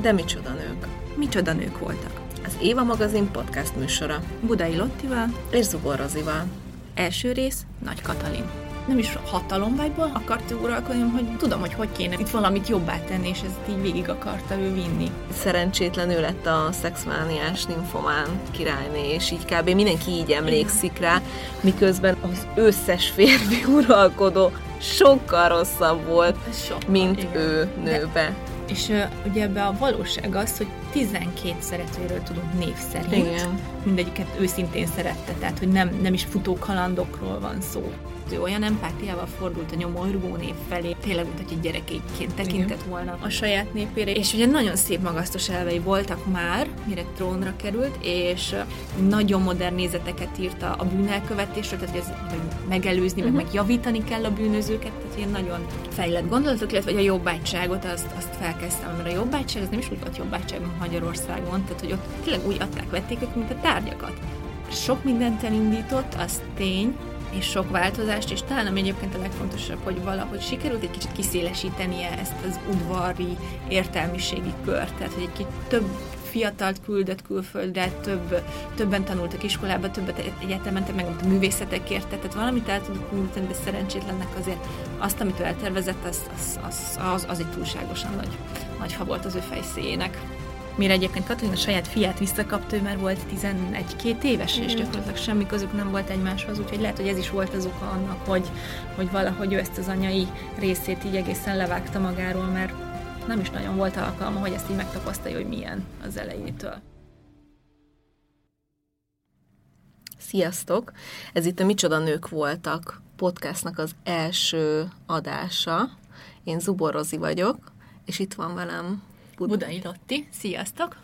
De micsoda nők. Micsoda nők voltak. Az Éva magazin podcast műsora. Budai Lottival És Zubor Rozival. Első rész Nagy Katalin. Nem is hatalomvágyból akart uralkodni, hogy tudom, hogy hogy kéne itt valamit jobbá tenni, és ezt így végig akarta ő vinni. Szerencsétlenül lett a szexmániás nymphomán királyné, és így kb. mindenki így emlékszik rá, miközben az összes férfi uralkodó sokkal rosszabb volt, Sokkal, mint igen. ő nőbe. De És uh, ugye ebbe a valóság az, hogy 12 szeretőről tudunk név szerint. Igen. Mindegyiket őszintén szerette, tehát hogy nem, nem is futó kalandokról van szó. Ő olyan empátiával fordult a nyomorgó nép felé, tényleg úgy, hogy egy gyerekéként tekintett volna a saját népére. És ugye nagyon szép magasztos elvei voltak már, mire trónra került, és nagyon modern nézeteket írta a bűnelkövetésről, tehát hogy, ez, hogy megelőzni, uh-huh. meg megjavítani kell a bűnözőket, tehát ilyen nagyon fejlett gondolatok, illetve hogy a jobbágyságot azt, azt felkezdtem, mert a jobbágyság az nem is úgy volt jobbágyság, mint Magyarországon, tehát hogy ott tényleg úgy adták, vették őket, mint a tárgyakat. Sok mindent elindított, az tény, és sok változást, és talán ami egyébként a legfontosabb, hogy valahogy sikerült egy kicsit kiszélesítenie ezt az udvari értelmiségi kört, tehát hogy egy kicsit több fiatalt küldött külföldre, több, többen tanultak iskolába, többet egyetemen mentek, meg a művészetekért, tehát valamit el tudott nyújtani, de szerencsétlennek azért azt, amit ő eltervezett, az, az, az, az, az egy túlságosan nagy, nagy ha volt az ő fejszéjének. Mire egyébként Katalin a saját fiát visszakapta, ő már volt 11-2 éves, és gyakorlatilag semmi közük nem volt egymáshoz, úgyhogy lehet, hogy ez is volt az oka annak, hogy, hogy valahogy ő ezt az anyai részét így egészen levágta magáról, mert nem is nagyon volt alkalma, hogy ezt így megtapasztalja, hogy milyen az elejétől. Sziasztok! Ez itt a Micsoda Nők Voltak podcastnak az első adása. Én Zubor Rozi vagyok, és itt van velem Budai Lotti, sziasztok!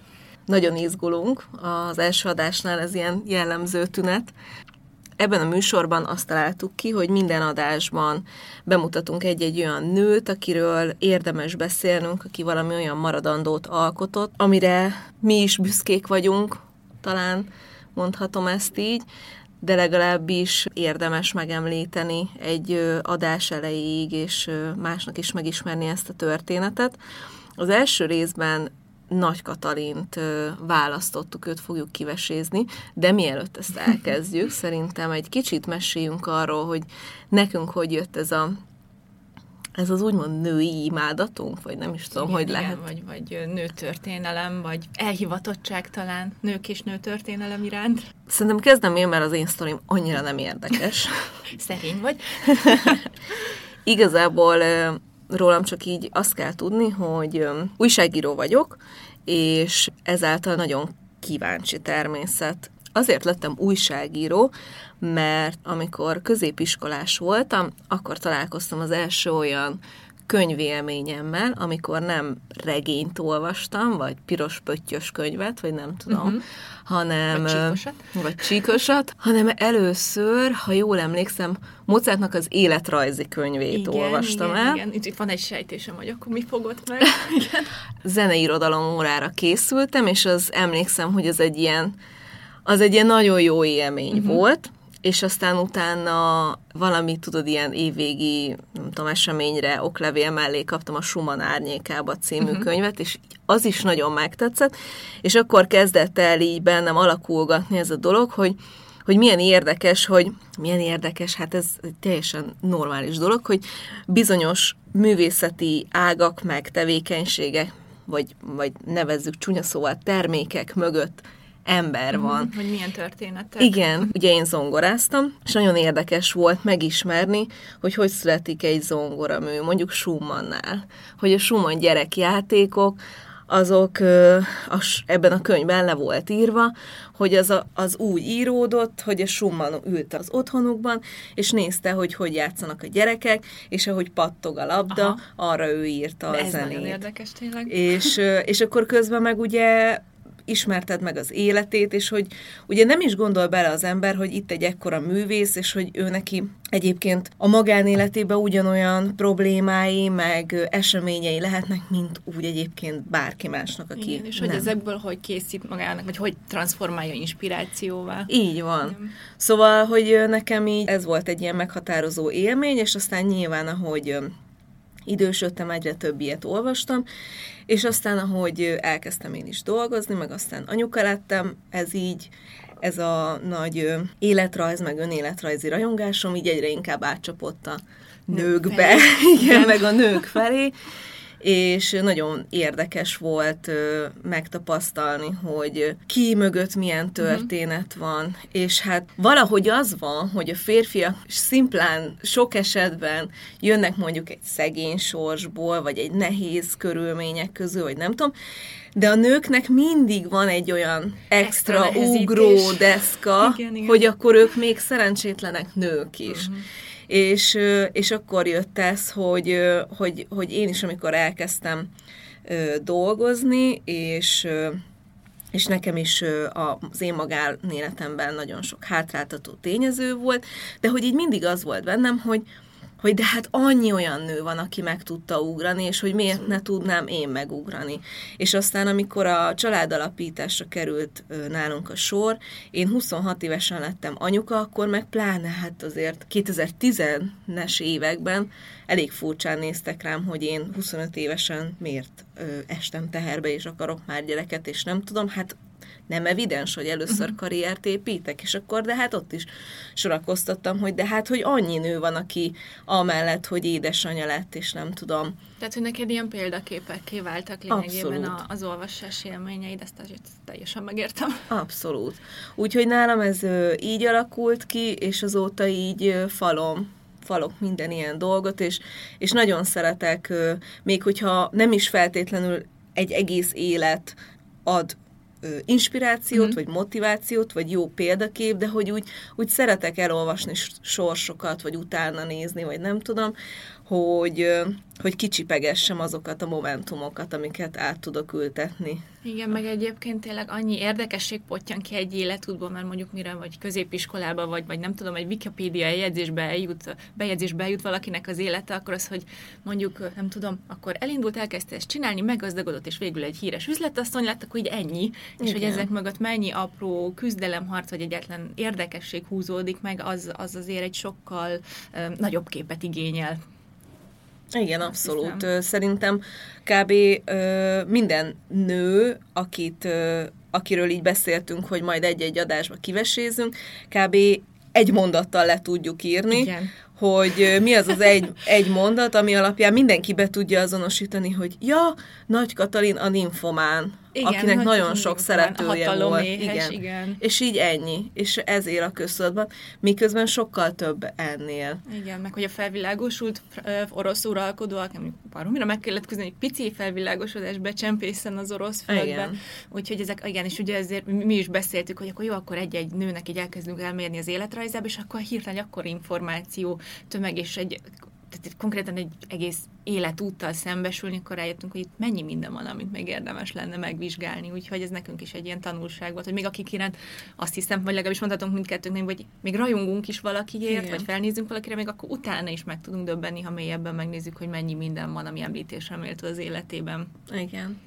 Nagyon izgulunk, az első adásnál ez ilyen jellemző tünet. Ebben a műsorban azt találtuk ki, hogy minden adásban bemutatunk egy-egy olyan nőt, akiről érdemes beszélnünk, aki valami olyan maradandót alkotott, amire mi is büszkék vagyunk, talán mondhatom ezt így, de legalábbis érdemes megemlíteni egy adás elejéig, és másnak is megismerni ezt a történetet. Az első részben Nagy Katalint választottuk, őt fogjuk kivesézni, de mielőtt ezt elkezdjük, szerintem egy kicsit meséljünk arról, hogy nekünk hogy jött ez a ez az úgymond női imádatunk, vagy nem is tudom, igen, hogy igen, lehet. Vagy, vagy nőtörténelem, vagy elhivatottság talán nők és nőtörténelem iránt. Szerintem kezdem én, mert az én sztorim annyira nem érdekes. Szerény vagy. Igazából rólam csak így azt kell tudni, hogy újságíró vagyok, és ezáltal nagyon kíváncsi természet. Azért lettem újságíró, mert amikor középiskolás voltam, akkor találkoztam az első olyan könyvélményemmel, amikor nem regényt olvastam, vagy piros pöttyös könyvet, vagy nem tudom, uh-huh. hanem... Vagy csíkosat. Vagy csíkosat, hanem először, ha jól emlékszem, Mozartnak az életrajzi könyvét olvastam igen, el. Igen, itt, itt van egy sejtésem, hogy akkor mi fogott meg. Igen. zeneirodalom órára készültem, és az emlékszem, hogy az egy ilyen, az egy ilyen nagyon jó élmény uh-huh. volt, és aztán utána valami, tudod, ilyen évvégi, nem tudom, eseményre oklevél mellé kaptam a Schumann árnyékába című uh-huh. könyvet, és az is nagyon megtetszett, és akkor kezdett el így bennem alakulgatni ez a dolog, hogy hogy milyen érdekes, hogy milyen érdekes, hát ez egy teljesen normális dolog, hogy bizonyos művészeti ágak meg tevékenységek, vagy, vagy nevezzük csúnya szóval termékek mögött ember van. Uh-huh, hogy milyen történetek. Igen, ugye én zongoráztam, és nagyon érdekes volt megismerni, hogy hogy születik egy zongoramű, mondjuk Schumannnál. Hogy a Schumann gyerekjátékok, azok ebben a könyvben le volt írva, hogy az, a, az úgy íródott, hogy a Schumann ült az otthonukban, és nézte, hogy hogy játszanak a gyerekek, és ahogy pattog a labda, Aha. arra ő írta De a ez zenét. nagyon érdekes tényleg. És, és akkor közben meg ugye ismerted meg az életét, és hogy ugye nem is gondol bele az ember, hogy itt egy ekkora művész, és hogy ő neki egyébként a magánéletében ugyanolyan problémái, meg eseményei lehetnek, mint úgy egyébként bárki másnak, aki Igen, és hogy nem. ezekből hogy készít magának, vagy hogy transformálja inspirációvá. Így van. Igen. Szóval, hogy nekem így ez volt egy ilyen meghatározó élmény, és aztán nyilván, ahogy idősödtem, egyre több ilyet olvastam, és aztán, ahogy elkezdtem én is dolgozni, meg aztán anyuka lettem, ez így, ez a nagy életrajz, meg önéletrajzi rajongásom így egyre inkább átcsapott a nőkbe, igen, meg a nők felé, és nagyon érdekes volt megtapasztalni, hogy ki mögött milyen történet uh-huh. van, és hát valahogy az van, hogy a férfiak szimplán sok esetben jönnek mondjuk egy szegény sorsból, vagy egy nehéz körülmények közül, vagy nem tudom, de a nőknek mindig van egy olyan extra, extra ugró deszka, igen, igen. hogy akkor ők még szerencsétlenek nők is. Uh-huh és, és akkor jött ez, hogy, hogy, hogy én is, amikor elkezdtem dolgozni, és és nekem is az én magánéletemben nagyon sok hátráltató tényező volt, de hogy így mindig az volt bennem, hogy, hogy de hát annyi olyan nő van, aki meg tudta ugrani, és hogy miért ne tudnám én megugrani. És aztán, amikor a családalapításra került nálunk a sor, én 26 évesen lettem anyuka, akkor meg pláne hát azért 2010-es években elég furcsán néztek rám, hogy én 25 évesen miért estem teherbe, és akarok már gyereket, és nem tudom, hát nem evidens, hogy először uh-huh. karriert építek, és akkor de hát ott is sorakoztattam, hogy de hát, hogy annyi nő van, aki amellett, hogy édesanyja lett, és nem tudom. Tehát, hogy neked ilyen példaképek kiváltak lényegében a, az olvasás élményeid, ezt azért teljesen megértem. Abszolút. Úgyhogy nálam ez így alakult ki, és azóta így falom falok minden ilyen dolgot, és, és nagyon szeretek, még hogyha nem is feltétlenül egy egész élet ad inspirációt, mm. vagy motivációt, vagy jó példakép, de hogy úgy, úgy szeretek elolvasni sorsokat, vagy utána nézni, vagy nem tudom, hogy, hogy kicsipegessem azokat a momentumokat, amiket át tudok ültetni. Igen, meg egyébként tényleg annyi érdekesség potyan ki egy életútból, mert mondjuk mire vagy középiskolába, vagy, vagy nem tudom, egy Wikipédia jegyzésbe eljut, bejegyzésbe eljut valakinek az élete, akkor az, hogy mondjuk, nem tudom, akkor elindult, elkezdte ezt csinálni, meggazdagodott, és végül egy híres üzletasszony lett, akkor így ennyi. Igen. És hogy ezek mögött mennyi apró küzdelemharc, vagy egyetlen érdekesség húzódik meg, az, az azért egy sokkal um, nagyobb képet igényel. Igen, abszolút. Hiszem. Szerintem kb. minden nő, akit, akiről így beszéltünk, hogy majd egy-egy adásba kivesézünk, kb. egy mondattal le tudjuk írni, Igen. hogy mi az az egy, egy mondat, ami alapján mindenki be tudja azonosítani, hogy ja, Nagy Katalin a ninfomán, igen, akinek nagyon sok szeretője volt. Éhes, igen. igen. És így ennyi. És ezért a köztudatban. Miközben sokkal több ennél. Igen, meg hogy a felvilágosult orosz uralkodóak, baromira meg kellett küzdeni, egy pici felvilágosodás becsempészen az orosz földbe. Igen. Úgyhogy ezek, igen, és ugye ezért mi is beszéltük, hogy akkor jó, akkor egy-egy nőnek így elkezdünk elmérni az életrajzába, és akkor hirtelen akkor információ tömeg, és egy tehát konkrétan egy egész életúttal szembesülni, akkor rájöttünk, hogy itt mennyi minden van, amit még érdemes lenne megvizsgálni. Úgyhogy ez nekünk is egy ilyen tanulság volt, hogy még akik iránt azt hiszem, vagy legalábbis mondhatunk mindkettőnknek, hogy még rajongunk is valakiért, Igen. vagy felnézünk valakire, még akkor utána is meg tudunk döbbenni, ha mélyebben megnézzük, hogy mennyi minden van, ami említésre méltó az életében. Igen.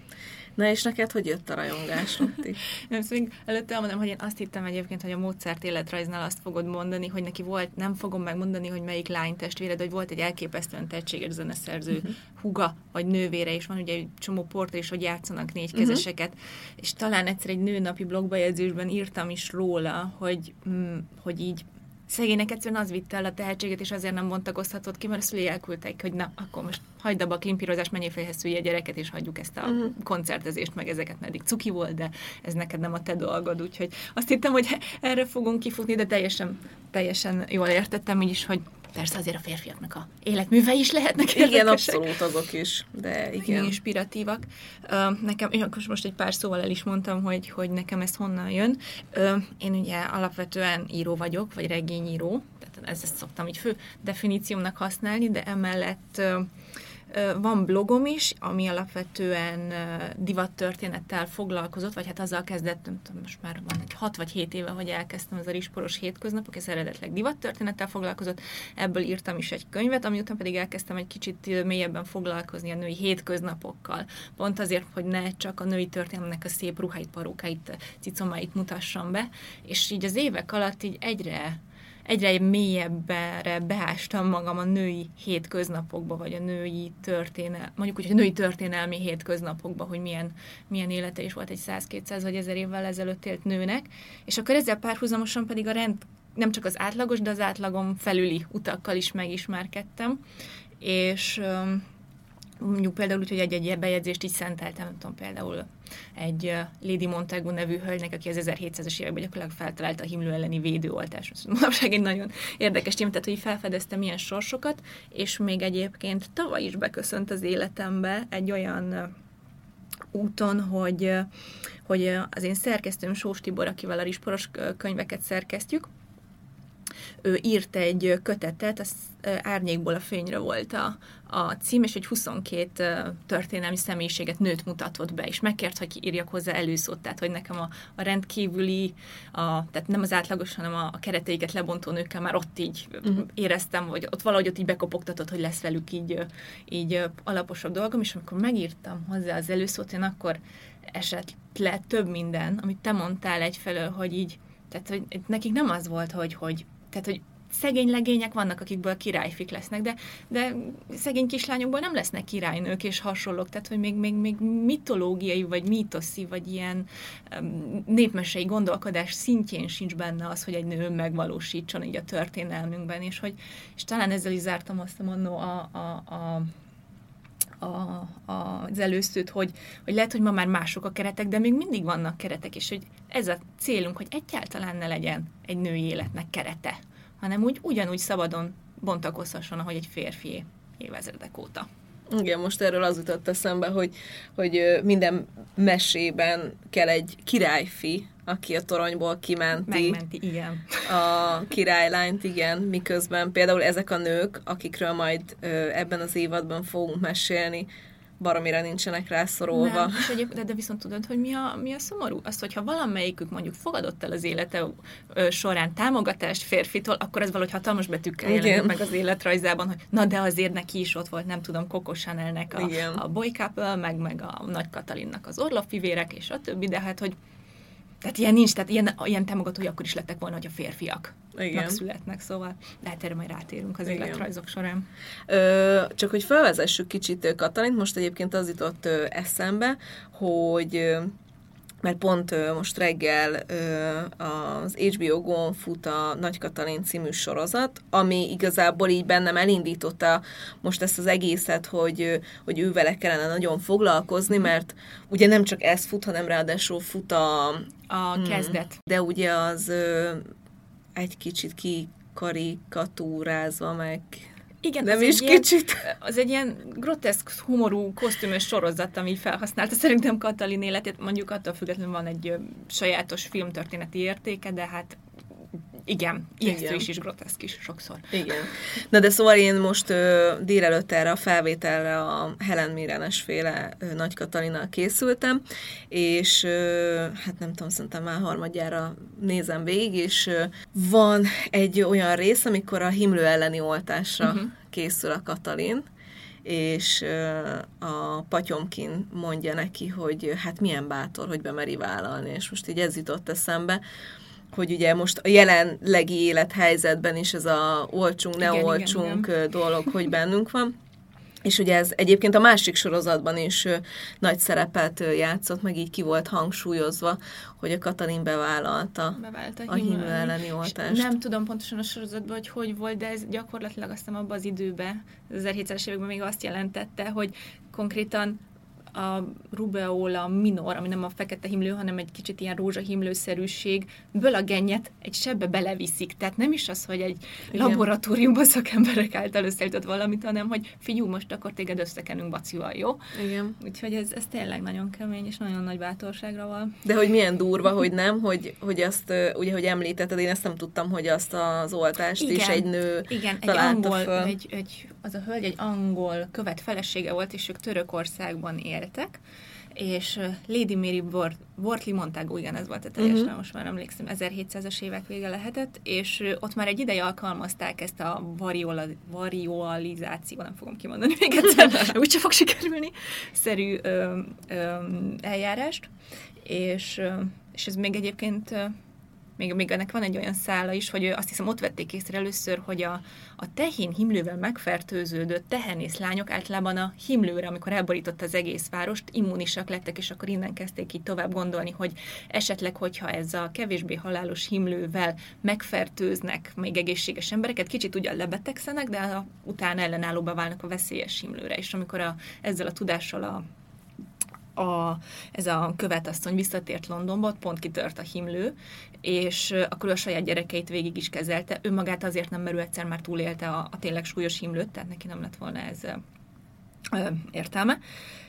Na és neked hogy jött a rajongás, Rotti? nem, szóval előtte elmondom, hogy én azt hittem egyébként, hogy a Mozart életrajznál azt fogod mondani, hogy neki volt, nem fogom megmondani, hogy melyik lány testvéred, hogy volt egy elképesztően tehetséges zeneszerző uh-huh. huga vagy nővére, és van ugye egy csomó portré is, hogy játszanak négykezeseket, uh-huh. és talán egyszer egy nőnapi blogbejegyzésben írtam is róla, hogy, mm, hogy így szegénynek egyszerűen az vitte el a tehetséget, és azért nem bontakozhatott ki, mert a szülei elküldtek, hogy na, akkor most hagyd abba a klimpírozást, menjél fejhez a gyereket, és hagyjuk ezt a uh-huh. koncertezést, meg ezeket, meddig cuki volt, de ez neked nem a te dolgod, úgyhogy azt hittem, hogy erre fogunk kifutni, de teljesen, teljesen jól értettem, így is, hogy persze azért a férfiaknak a életművei is lehetnek Igen, érdekesek. abszolút azok is, de igen. Inspiratívak. Nekem, én most egy pár szóval el is mondtam, hogy, hogy nekem ez honnan jön. Én ugye alapvetően író vagyok, vagy regényíró, tehát ezt szoktam így fő definíciómnak használni, de emellett van blogom is, ami alapvetően divattörténettel foglalkozott, vagy hát azzal kezdett, nem tudom, most már van egy 6 vagy 7 éve, hogy elkezdtem ez a risporos hétköznapok, ez eredetleg divattörténettel foglalkozott, ebből írtam is egy könyvet, ami után pedig elkezdtem egy kicsit mélyebben foglalkozni a női hétköznapokkal. Pont azért, hogy ne csak a női történelmnek a szép ruháit, parókáit, cicomáit mutassam be, és így az évek alatt így egyre egyre mélyebbre beástam magam a női hétköznapokba, vagy a női történel, mondjuk úgy, a női történelmi hétköznapokba, hogy milyen, milyen élete is volt egy 100-200 vagy 1000 évvel ezelőtt élt nőnek, és akkor ezzel párhuzamosan pedig a rend nem csak az átlagos, de az átlagom felüli utakkal is megismerkedtem, és mondjuk például úgy, hogy egy-egy bejegyzést így szenteltem, nem tudom, például egy Lady Montagu nevű hölgynek, aki az 1700-es években gyakorlatilag feltalálta a himlő elleni védőoltást. Manapság egy nagyon érdekes téma, tehát hogy felfedeztem milyen sorsokat, és még egyébként tavaly is beköszönt az életembe egy olyan úton, hogy, hogy az én szerkesztőm Sós Tibor, akivel a Risporos könyveket szerkesztjük, ő írt egy kötetet, az Árnyékból a fényre volt a, a cím, és egy 22 történelmi személyiséget nőt mutatott be, és megkért, hogy írjak hozzá előszót, tehát hogy nekem a, a rendkívüli, a, tehát nem az átlagos, hanem a, a kereteiket lebontó nőkkel már ott így uh-huh. éreztem, hogy ott valahogy ott így bekopogtatott, hogy lesz velük így, így alaposabb dolgom, és amikor megírtam hozzá az előszót, én akkor esett le több minden, amit te mondtál egyfelől, hogy így, tehát hogy nekik nem az volt, hogy, hogy tehát, hogy szegény legények vannak, akikből királyfik lesznek, de, de szegény kislányokból nem lesznek királynők és hasonlók, tehát hogy még, még, még mitológiai, vagy mítoszi, vagy ilyen um, népmesei gondolkodás szintjén sincs benne az, hogy egy nő megvalósítson így a történelmünkben, és hogy és talán ezzel is zártam azt a mondó a, a, a a, a, az előszőt, hogy, hogy lehet, hogy ma már mások a keretek, de még mindig vannak keretek, és hogy ez a célunk, hogy egyáltalán ne legyen egy női életnek kerete, hanem úgy ugyanúgy szabadon bontakozhasson, ahogy egy férfi évezredek óta. Igen, most erről az jutott eszembe, hogy, hogy minden mesében kell egy királyfi, aki a toronyból kimenti. Megmenti, igen. A királylányt, igen, miközben például ezek a nők, akikről majd ebben az évadban fogunk mesélni, baromira nincsenek rászorulva. Nem, és egyéb, de, de viszont tudod, hogy mi a, mi a szomorú? Az, hogyha valamelyikük mondjuk fogadott el az élete ö, során támogatást férfitól, akkor ez valahogy hatalmas betűkkel jelenik meg az életrajzában, hogy na de azért neki is ott volt, nem tudom, Coco Chanelnek a, a Boy Couple, meg, meg a Nagy Katalinnak az orlofivérek, és a többi, de hát, hogy tehát ilyen nincs, tehát ilyen, ilyen támogatói akkor is lettek volna, hogy a férfiak Igen. születnek, szóval lehet erre majd rátérünk az Igen. életrajzok során. Ö, csak hogy felvezessük kicsit Katalint, most egyébként az jutott eszembe, hogy mert pont most reggel az HBO Go-n fut a Nagy Katalin című sorozat, ami igazából így bennem elindította most ezt az egészet, hogy, hogy ő vele kellene nagyon foglalkozni, mert ugye nem csak ez fut, hanem ráadásul fut a... A hmm, kezdet. De ugye az egy kicsit kikarikatúrázva, meg igen, nem is ilyen, kicsit. Az egy ilyen groteszk, humorú, kosztümös sorozat, ami felhasználta szerintem Katalin életét. Mondjuk attól függetlenül van egy ö, sajátos filmtörténeti értéke, de hát igen, ijesztő is, is groteszk is sokszor. Igen. Na de szóval én most ö, délelőtt erre a felvételre a Helen Mirenes féle ö, Nagy Katalinnal készültem, és ö, hát nem tudom, szerintem már harmadjára nézem végig, és ö, van egy olyan rész, amikor a himlő elleni oltásra uh-huh. készül a Katalin, és a Patyomkin mondja neki, hogy hát milyen bátor, hogy bemeri vállalni, és most így ez jutott eszembe, hogy ugye most a jelenlegi élethelyzetben is ez a olcsunk, ne igen, olcsunk igen, dolog, hogy bennünk van. és ugye ez egyébként a másik sorozatban is nagy szerepet játszott, meg így ki volt hangsúlyozva, hogy a Katalin bevállalta Beválta a himlő elleni oltást. Nem tudom pontosan a sorozatban, hogy hogy volt, de ez gyakorlatilag azt hiszem abban az időben, az 1700-es években még azt jelentette, hogy konkrétan a rubeola minor, ami nem a fekete himlő, hanem egy kicsit ilyen rózsahimlőszerűségből a gennyet egy sebbe beleviszik. Tehát nem is az, hogy egy Igen. laboratóriumban szakemberek által összeállított valamit, hanem hogy figyú, most akkor téged összekenünk bacival, jó? Igen. Úgyhogy ez, ez tényleg nagyon kemény, és nagyon nagy bátorságra van. De hogy milyen durva, hogy nem, hogy, hogy azt, ugye, hogy említetted, én ezt nem tudtam, hogy azt az oltást Igen. is egy nő Igen, egy angol, föl. Egy, egy, az a hölgy egy angol követ felesége volt, és ők Törökországban él éltek, és Lady Mary Wortley Montagu, igen, ez volt a teljes, uh-huh. most már emlékszem, 1700-as évek vége lehetett, és ott már egy ideje alkalmazták ezt a variola, variolizáció, nem fogom kimondani még egyszer, úgyse fog sikerülni, szerű ö, ö, eljárást, és, és ez még egyébként még, még ennek van egy olyan szála is, hogy azt hiszem ott vették észre először, hogy a, a tehén himlővel megfertőződött tehenész lányok általában a himlőre, amikor elborított az egész várost, immunisak lettek, és akkor innen kezdték így tovább gondolni, hogy esetleg, hogyha ez a kevésbé halálos himlővel megfertőznek még egészséges embereket, kicsit ugyan lebetegszenek, de utána ellenállóba válnak a veszélyes himlőre. És amikor a, ezzel a tudással a a, ez a követasszony visszatért Londonba, pont kitört a himlő, és akkor a saját gyerekeit végig is kezelte. Ő magát azért nem, mert ő egyszer már túlélte a, a tényleg súlyos himlőt, tehát neki nem lett volna ez értelme.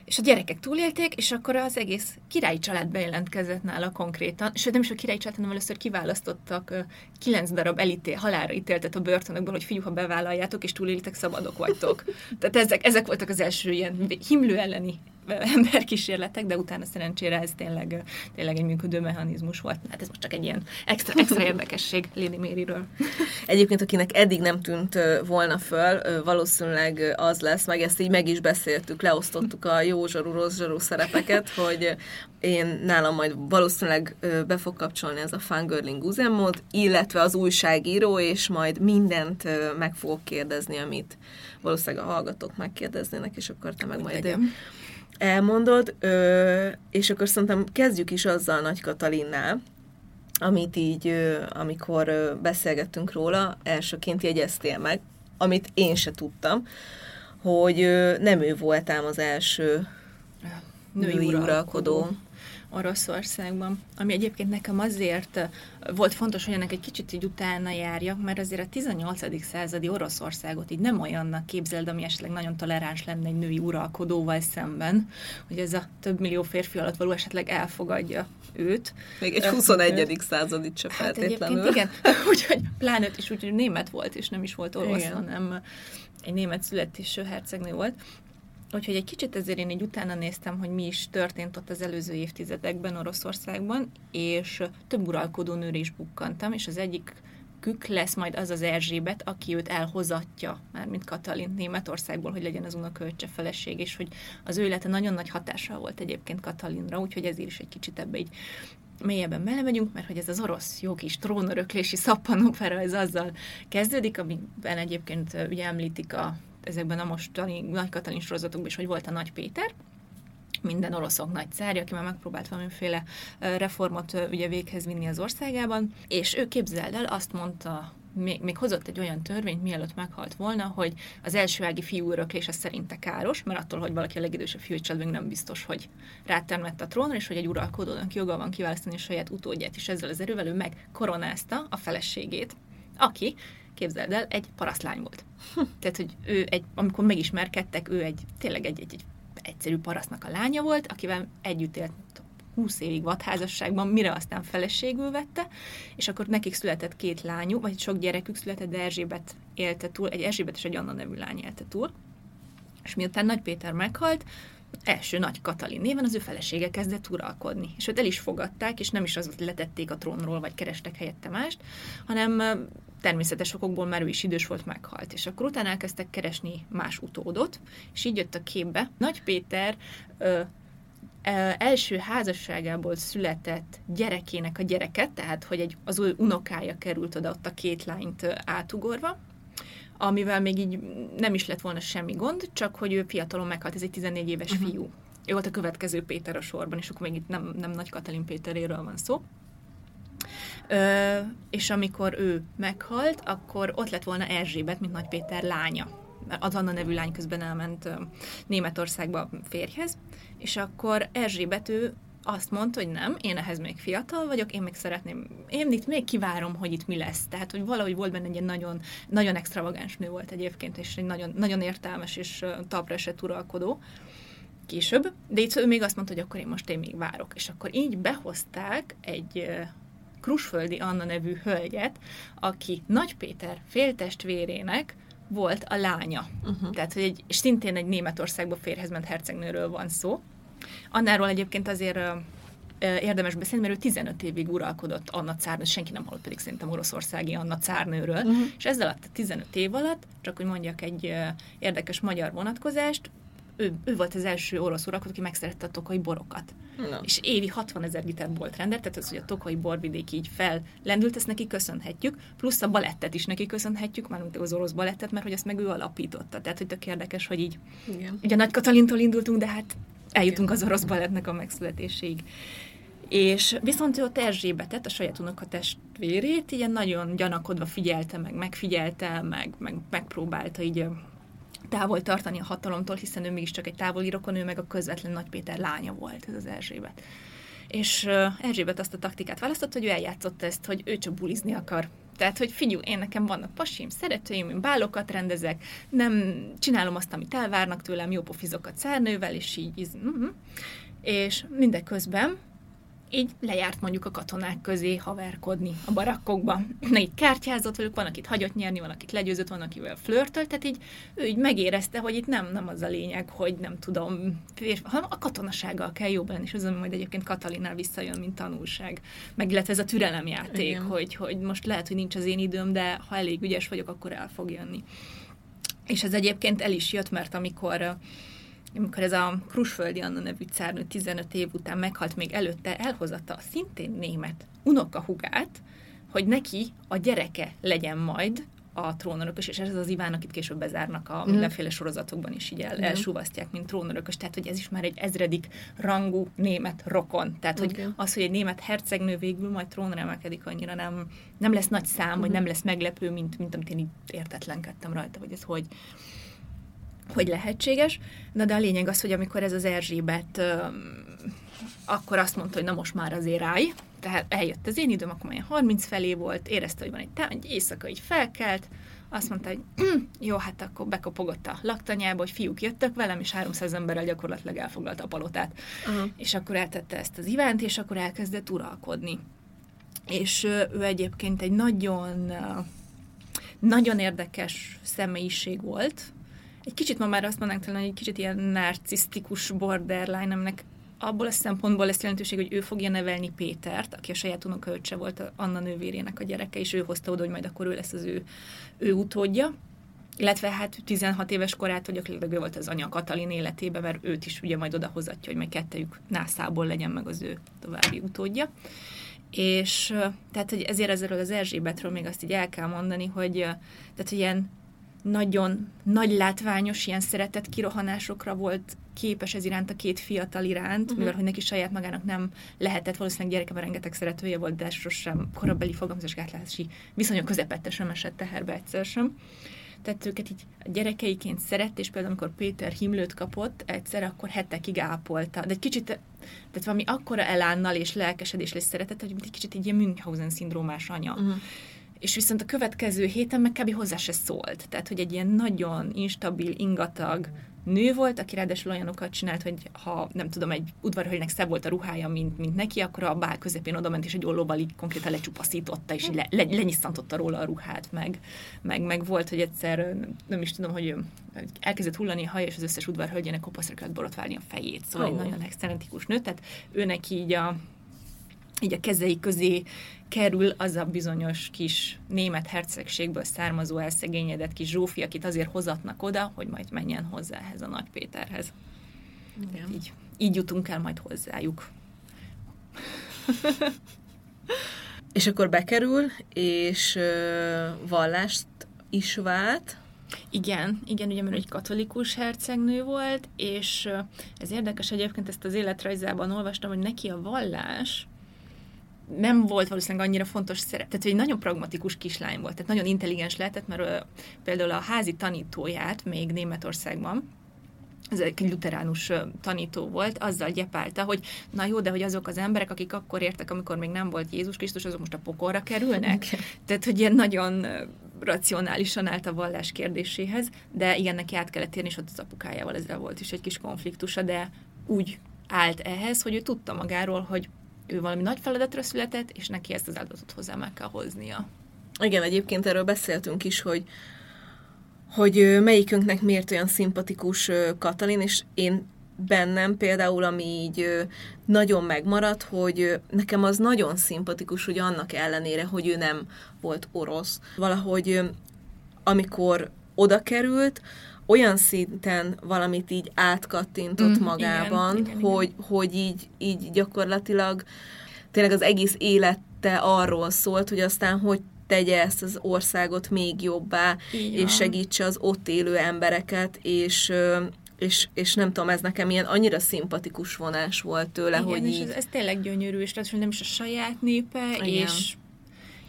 És a gyerekek túlélték, és akkor az egész királyi család bejelentkezett nála konkrétan, sőt nem is a királyi család, hanem először kiválasztottak kilenc darab elítél, halálra ítéltet a börtönökből, hogy fiú, ha bevállaljátok, és túlélitek, szabadok vagytok. Tehát ezek, ezek voltak az első ilyen himlő elleni emberkísérletek, de utána szerencsére ez tényleg, tényleg egy működő mechanizmus volt. Hát ez most csak egy ilyen extra, extra érdekesség Lady Mary-ről. Egyébként, akinek eddig nem tűnt volna föl, valószínűleg az lesz, meg ezt így meg is beszéltük, leosztottuk a jó zsarú, rossz zsarú szerepeket, hogy én nálam majd valószínűleg be fog kapcsolni ez a fangirling üzemmód, illetve az újságíró, és majd mindent meg fogok kérdezni, amit valószínűleg a hallgatók megkérdeznének, és akkor te meg majd Igen elmondod, ö, és akkor szerintem kezdjük is azzal Nagy Katalinnál, amit így, ö, amikor ö, beszélgettünk róla, elsőként jegyeztél meg, amit én se tudtam, hogy ö, nem ő voltám az első női, uralkodó. uralkodó Oroszországban, ami egyébként nekem azért volt fontos, hogy ennek egy kicsit így utána járjak, mert azért a 18. századi Oroszországot így nem olyannak képzeld, ami esetleg nagyon toleráns lenne egy női uralkodóval szemben, hogy ez a több millió férfi alatt való esetleg elfogadja őt. Még egy 21. Őt. századit se hát feltétlenül. igen, úgyhogy pláne is úgy, hogy német volt, és nem is volt orosz, igen. hanem egy német születésű hercegnő volt. Úgyhogy egy kicsit ezért én így utána néztem, hogy mi is történt ott az előző évtizedekben Oroszországban, és több uralkodó nőre is bukkantam, és az egyik kük lesz majd az az Erzsébet, aki őt elhozatja, már mint Katalin Németországból, hogy legyen az unokölcse feleség, és hogy az ő élete nagyon nagy hatással volt egyébként Katalinra, úgyhogy ezért is egy kicsit ebbe így mélyebben belemegyünk, mert hogy ez az orosz jó kis trónöröklési szappanopera, ez azzal kezdődik, amiben egyébként ugye említik a ezekben a mostani Nagy Katalin sorozatokban is, hogy volt a Nagy Péter, minden oroszok nagy cárja, aki már megpróbált valamiféle reformot ugye véghez vinni az országában, és ő képzeld el, azt mondta még, még hozott egy olyan törvényt, mielőtt meghalt volna, hogy az első ági fiú öröklés az szerinte káros, mert attól, hogy valaki a legidősebb fiú még nem biztos, hogy rátermett a trónra, és hogy egy uralkodónak joga van kiválasztani a saját utódját, és ezzel az erővel ő megkoronázta a feleségét, aki képzeld el, egy parasztlány volt. Tehát, hogy ő egy, amikor megismerkedtek, ő egy, tényleg egy, egy, egy egyszerű parasztnak a lánya volt, akivel együtt élt 20 évig vadházasságban, mire aztán feleségül vette, és akkor nekik született két lányuk, vagy sok gyerekük született, de Erzsébet élte túl, egy Erzsébet és egy Anna nevű lány élte túl. És miután Nagy Péter meghalt, első Nagy Katalin néven az ő felesége kezdett uralkodni. És őt el is fogadták, és nem is az, letették a trónról, vagy kerestek helyette mást, hanem természetes okokból már ő is idős volt, meghalt. És akkor utána elkezdtek keresni más utódot, és így jött a képbe. Nagy Péter ö, első házasságából született gyerekének a gyereket, tehát hogy egy, az ő unokája került oda ott a két lányt átugorva, amivel még így nem is lett volna semmi gond, csak hogy ő fiatalon meghalt, ez egy 14 éves uh-huh. fiú. Ő volt a következő Péter a sorban, és akkor még itt nem, nem Nagy Katalin Péteréről van szó. Ö, és amikor ő meghalt, akkor ott lett volna Erzsébet, mint Nagy Péter lánya. Az Anna nevű lány közben elment Németországba férjhez, és akkor Erzsébet ő azt mondta, hogy nem, én ehhez még fiatal vagyok, én még szeretném, én itt még kivárom, hogy itt mi lesz. Tehát, hogy valahogy volt benne egy nagyon, nagyon extravagáns nő volt egyébként, és egy nagyon, nagyon értelmes és talpra esett uralkodó később, de itt ő még azt mondta, hogy akkor én most én még várok. És akkor így behozták egy Krusföldi Anna nevű hölgyet, aki Nagy Péter féltestvérének volt a lánya. Uh-huh. Tehát, hogy egy, szintén egy Németországba férhez ment hercegnőről van szó. Annáról egyébként azért érdemes beszélni, mert ő 15 évig uralkodott Anna cárnő, senki nem hallott pedig szerintem oroszországi Anna cárnőről, uh-huh. és ez alatt a 15 év alatt, csak hogy mondjak egy érdekes magyar vonatkozást, ő, ő volt az első orosz uralkodó, aki megszerette a tokai borokat. No. És évi 60 ezer liter bolt rendelt, tehát az, hogy a tokai borvidék így fellendült, ezt neki köszönhetjük, plusz a balettet is neki köszönhetjük, már az orosz balettet, mert hogy ezt meg ő alapította. Tehát, hogy tök érdekes, hogy így, Igen. ugye Nagy Katalintól indultunk, de hát eljutunk Igen. az orosz balettnek a megszületéséig. És viszont ő ott Erzsébetet, a saját unoka testvérét, ilyen nagyon gyanakodva figyelte meg, megfigyelte, meg, meg megpróbálta így távol tartani a hatalomtól, hiszen ő mégiscsak egy távoli rokon, ő meg a közvetlen Nagy Péter lánya volt, ez az Erzsébet. És uh, Erzsébet azt a taktikát választott, hogy ő eljátszotta ezt, hogy ő csak bulizni akar. Tehát, hogy figyelj, én nekem vannak pasim, szeretőim, én bálokat rendezek, nem csinálom azt, amit elvárnak tőlem, jó pofizokat szárnővel, és így, így uh-huh. és mindeközben így lejárt mondjuk a katonák közé haverkodni a barakkokba. Na, így kártyázott velük, van, akit hagyott nyerni, van, akit legyőzött, van, akivel flörtölt, tehát így ő így megérezte, hogy itt nem, nem az a lényeg, hogy nem tudom, férfi, hanem a katonasággal kell jobb lenni, és az, ami majd egyébként Katalinál visszajön, mint tanulság. Meg illetve ez a türelemjáték, hogy, hogy most lehet, hogy nincs az én időm, de ha elég ügyes vagyok, akkor el fog jönni. És ez egyébként el is jött, mert amikor amikor ez a Krusföldi Anna nevű cárnő 15 év után meghalt, még előtte elhozatta a szintén német unokahugát, hogy neki a gyereke legyen majd a trónörökös, és ez az Iván, akit később bezárnak a mm. mindenféle sorozatokban is így el, mm. elsúvasztják, mint trónörökös. Tehát, hogy ez is már egy ezredik rangú német rokon. Tehát, okay. hogy az, hogy egy német hercegnő végül majd trónra emelkedik, annyira nem, nem lesz nagy szám, mm. vagy nem lesz meglepő, mint, mint amit én így értetlenkedtem rajta, hogy ez hogy, hogy lehetséges. Na de a lényeg az, hogy amikor ez az Erzsébet akkor azt mondta, hogy na most már azért állj, tehát eljött az én időm, akkor már 30 felé volt, érezte, hogy van egy, egy éjszaka, így felkelt, azt mondta, hogy jó, hát akkor bekopogott a laktanyába, hogy fiúk jöttek velem, és 300 emberrel gyakorlatilag elfoglalta a palotát. Uh-huh. És akkor eltette ezt az ivánt, és akkor elkezdett uralkodni. És ő egyébként egy nagyon, nagyon érdekes személyiség volt, egy kicsit ma már azt mondanánk talán, hogy egy kicsit ilyen narcisztikus borderline, aminek abból a szempontból lesz jelentőség, hogy ő fogja nevelni Pétert, aki a saját unokaöccse volt Anna nővérének a gyereke, és ő hozta oda, hogy majd akkor ő lesz az ő, ő utódja. Illetve hát 16 éves korától gyakorlatilag ő volt az anya Katalin életében, mert őt is ugye majd odahozatja, hogy majd kettejük nászából legyen meg az ő további utódja. És tehát, hogy ezért ezzel az Erzsébetről még azt így el kell mondani, hogy tehát ilyen nagyon nagy látványos ilyen szeretett kirohanásokra volt képes ez iránt a két fiatal iránt, uh-huh. mivel hogy neki saját magának nem lehetett, valószínűleg gyereke, mert rengeteg szeretője volt, de sosem korabeli fogalmazás gátlási viszonyok közepette sem esett teherbe egyszer sem. Tehát őket így gyerekeiként szeret, és például amikor Péter himlőt kapott egyszer, akkor hetekig ápolta. De egy kicsit, tehát valami akkora elánnal és lelkesedés és szeretet, hogy egy kicsit egy ilyen Münchhausen szindrómás anya. Uh-huh és viszont a következő héten meg kb. hozzá se szólt. Tehát, hogy egy ilyen nagyon instabil, ingatag nő volt, aki ráadásul olyanokat csinált, hogy ha nem tudom, egy udvarhölgynek szebb volt a ruhája, mint, mint neki, akkor a bál közepén oda ment, és egy ollóval így konkrétan lecsupaszította, és le, le, lenyisszantotta róla a ruhát, meg, meg, meg volt, hogy egyszer, nem is tudom, hogy elkezdett hullani a haja, és az összes udvarhölgyének kopaszra kellett borotválni a fejét. Szóval oh. egy nagyon excentrikus nő, tehát őnek így a, így a kezei közé kerül az a bizonyos kis német hercegségből származó elszegényedett kis Zsófi, akit azért hozatnak oda, hogy majd menjen hozzá ehhez a Nagy Péterhez. Igen. Így, így jutunk el majd hozzájuk. és akkor bekerül, és uh, vallást is vált. Igen, igen, ugye mert egy katolikus hercegnő volt, és ez érdekes egyébként, ezt az életrajzában olvastam, hogy neki a vallás nem volt valószínűleg annyira fontos szerep. Tehát egy nagyon pragmatikus kislány volt, tehát nagyon intelligens lehetett, mert ö, például a házi tanítóját még Németországban, ez egy luteránus tanító volt, azzal gyepálta, hogy na jó, de hogy azok az emberek, akik akkor értek, amikor még nem volt Jézus Krisztus, azok most a pokolra kerülnek. Okay. Tehát, hogy ilyen nagyon racionálisan állt a vallás kérdéséhez, de igen, neki át kellett térni, és ott az apukájával ezzel volt is egy kis konfliktusa, de úgy állt ehhez, hogy ő tudta magáról, hogy ő valami nagy feladatra született, és neki ezt az áldozatot hozzá meg kell hoznia. Igen, egyébként erről beszéltünk is, hogy hogy melyikünknek miért olyan szimpatikus Katalin, és én bennem például, ami így nagyon megmaradt, hogy nekem az nagyon szimpatikus, hogy annak ellenére, hogy ő nem volt orosz. Valahogy amikor oda került, olyan szinten valamit így átkattintott mm, magában, igen, igen, hogy, igen. hogy így, így gyakorlatilag tényleg az egész élete arról szólt, hogy aztán hogy tegye ezt az országot még jobbá, Igen. és segítse az ott élő embereket, és és, és nem tudom, ez nekem ilyen annyira szimpatikus vonás volt tőle, Igen, hogy és így... ez, ez tényleg gyönyörű, és ráadásul nem is a saját népe, Igen. és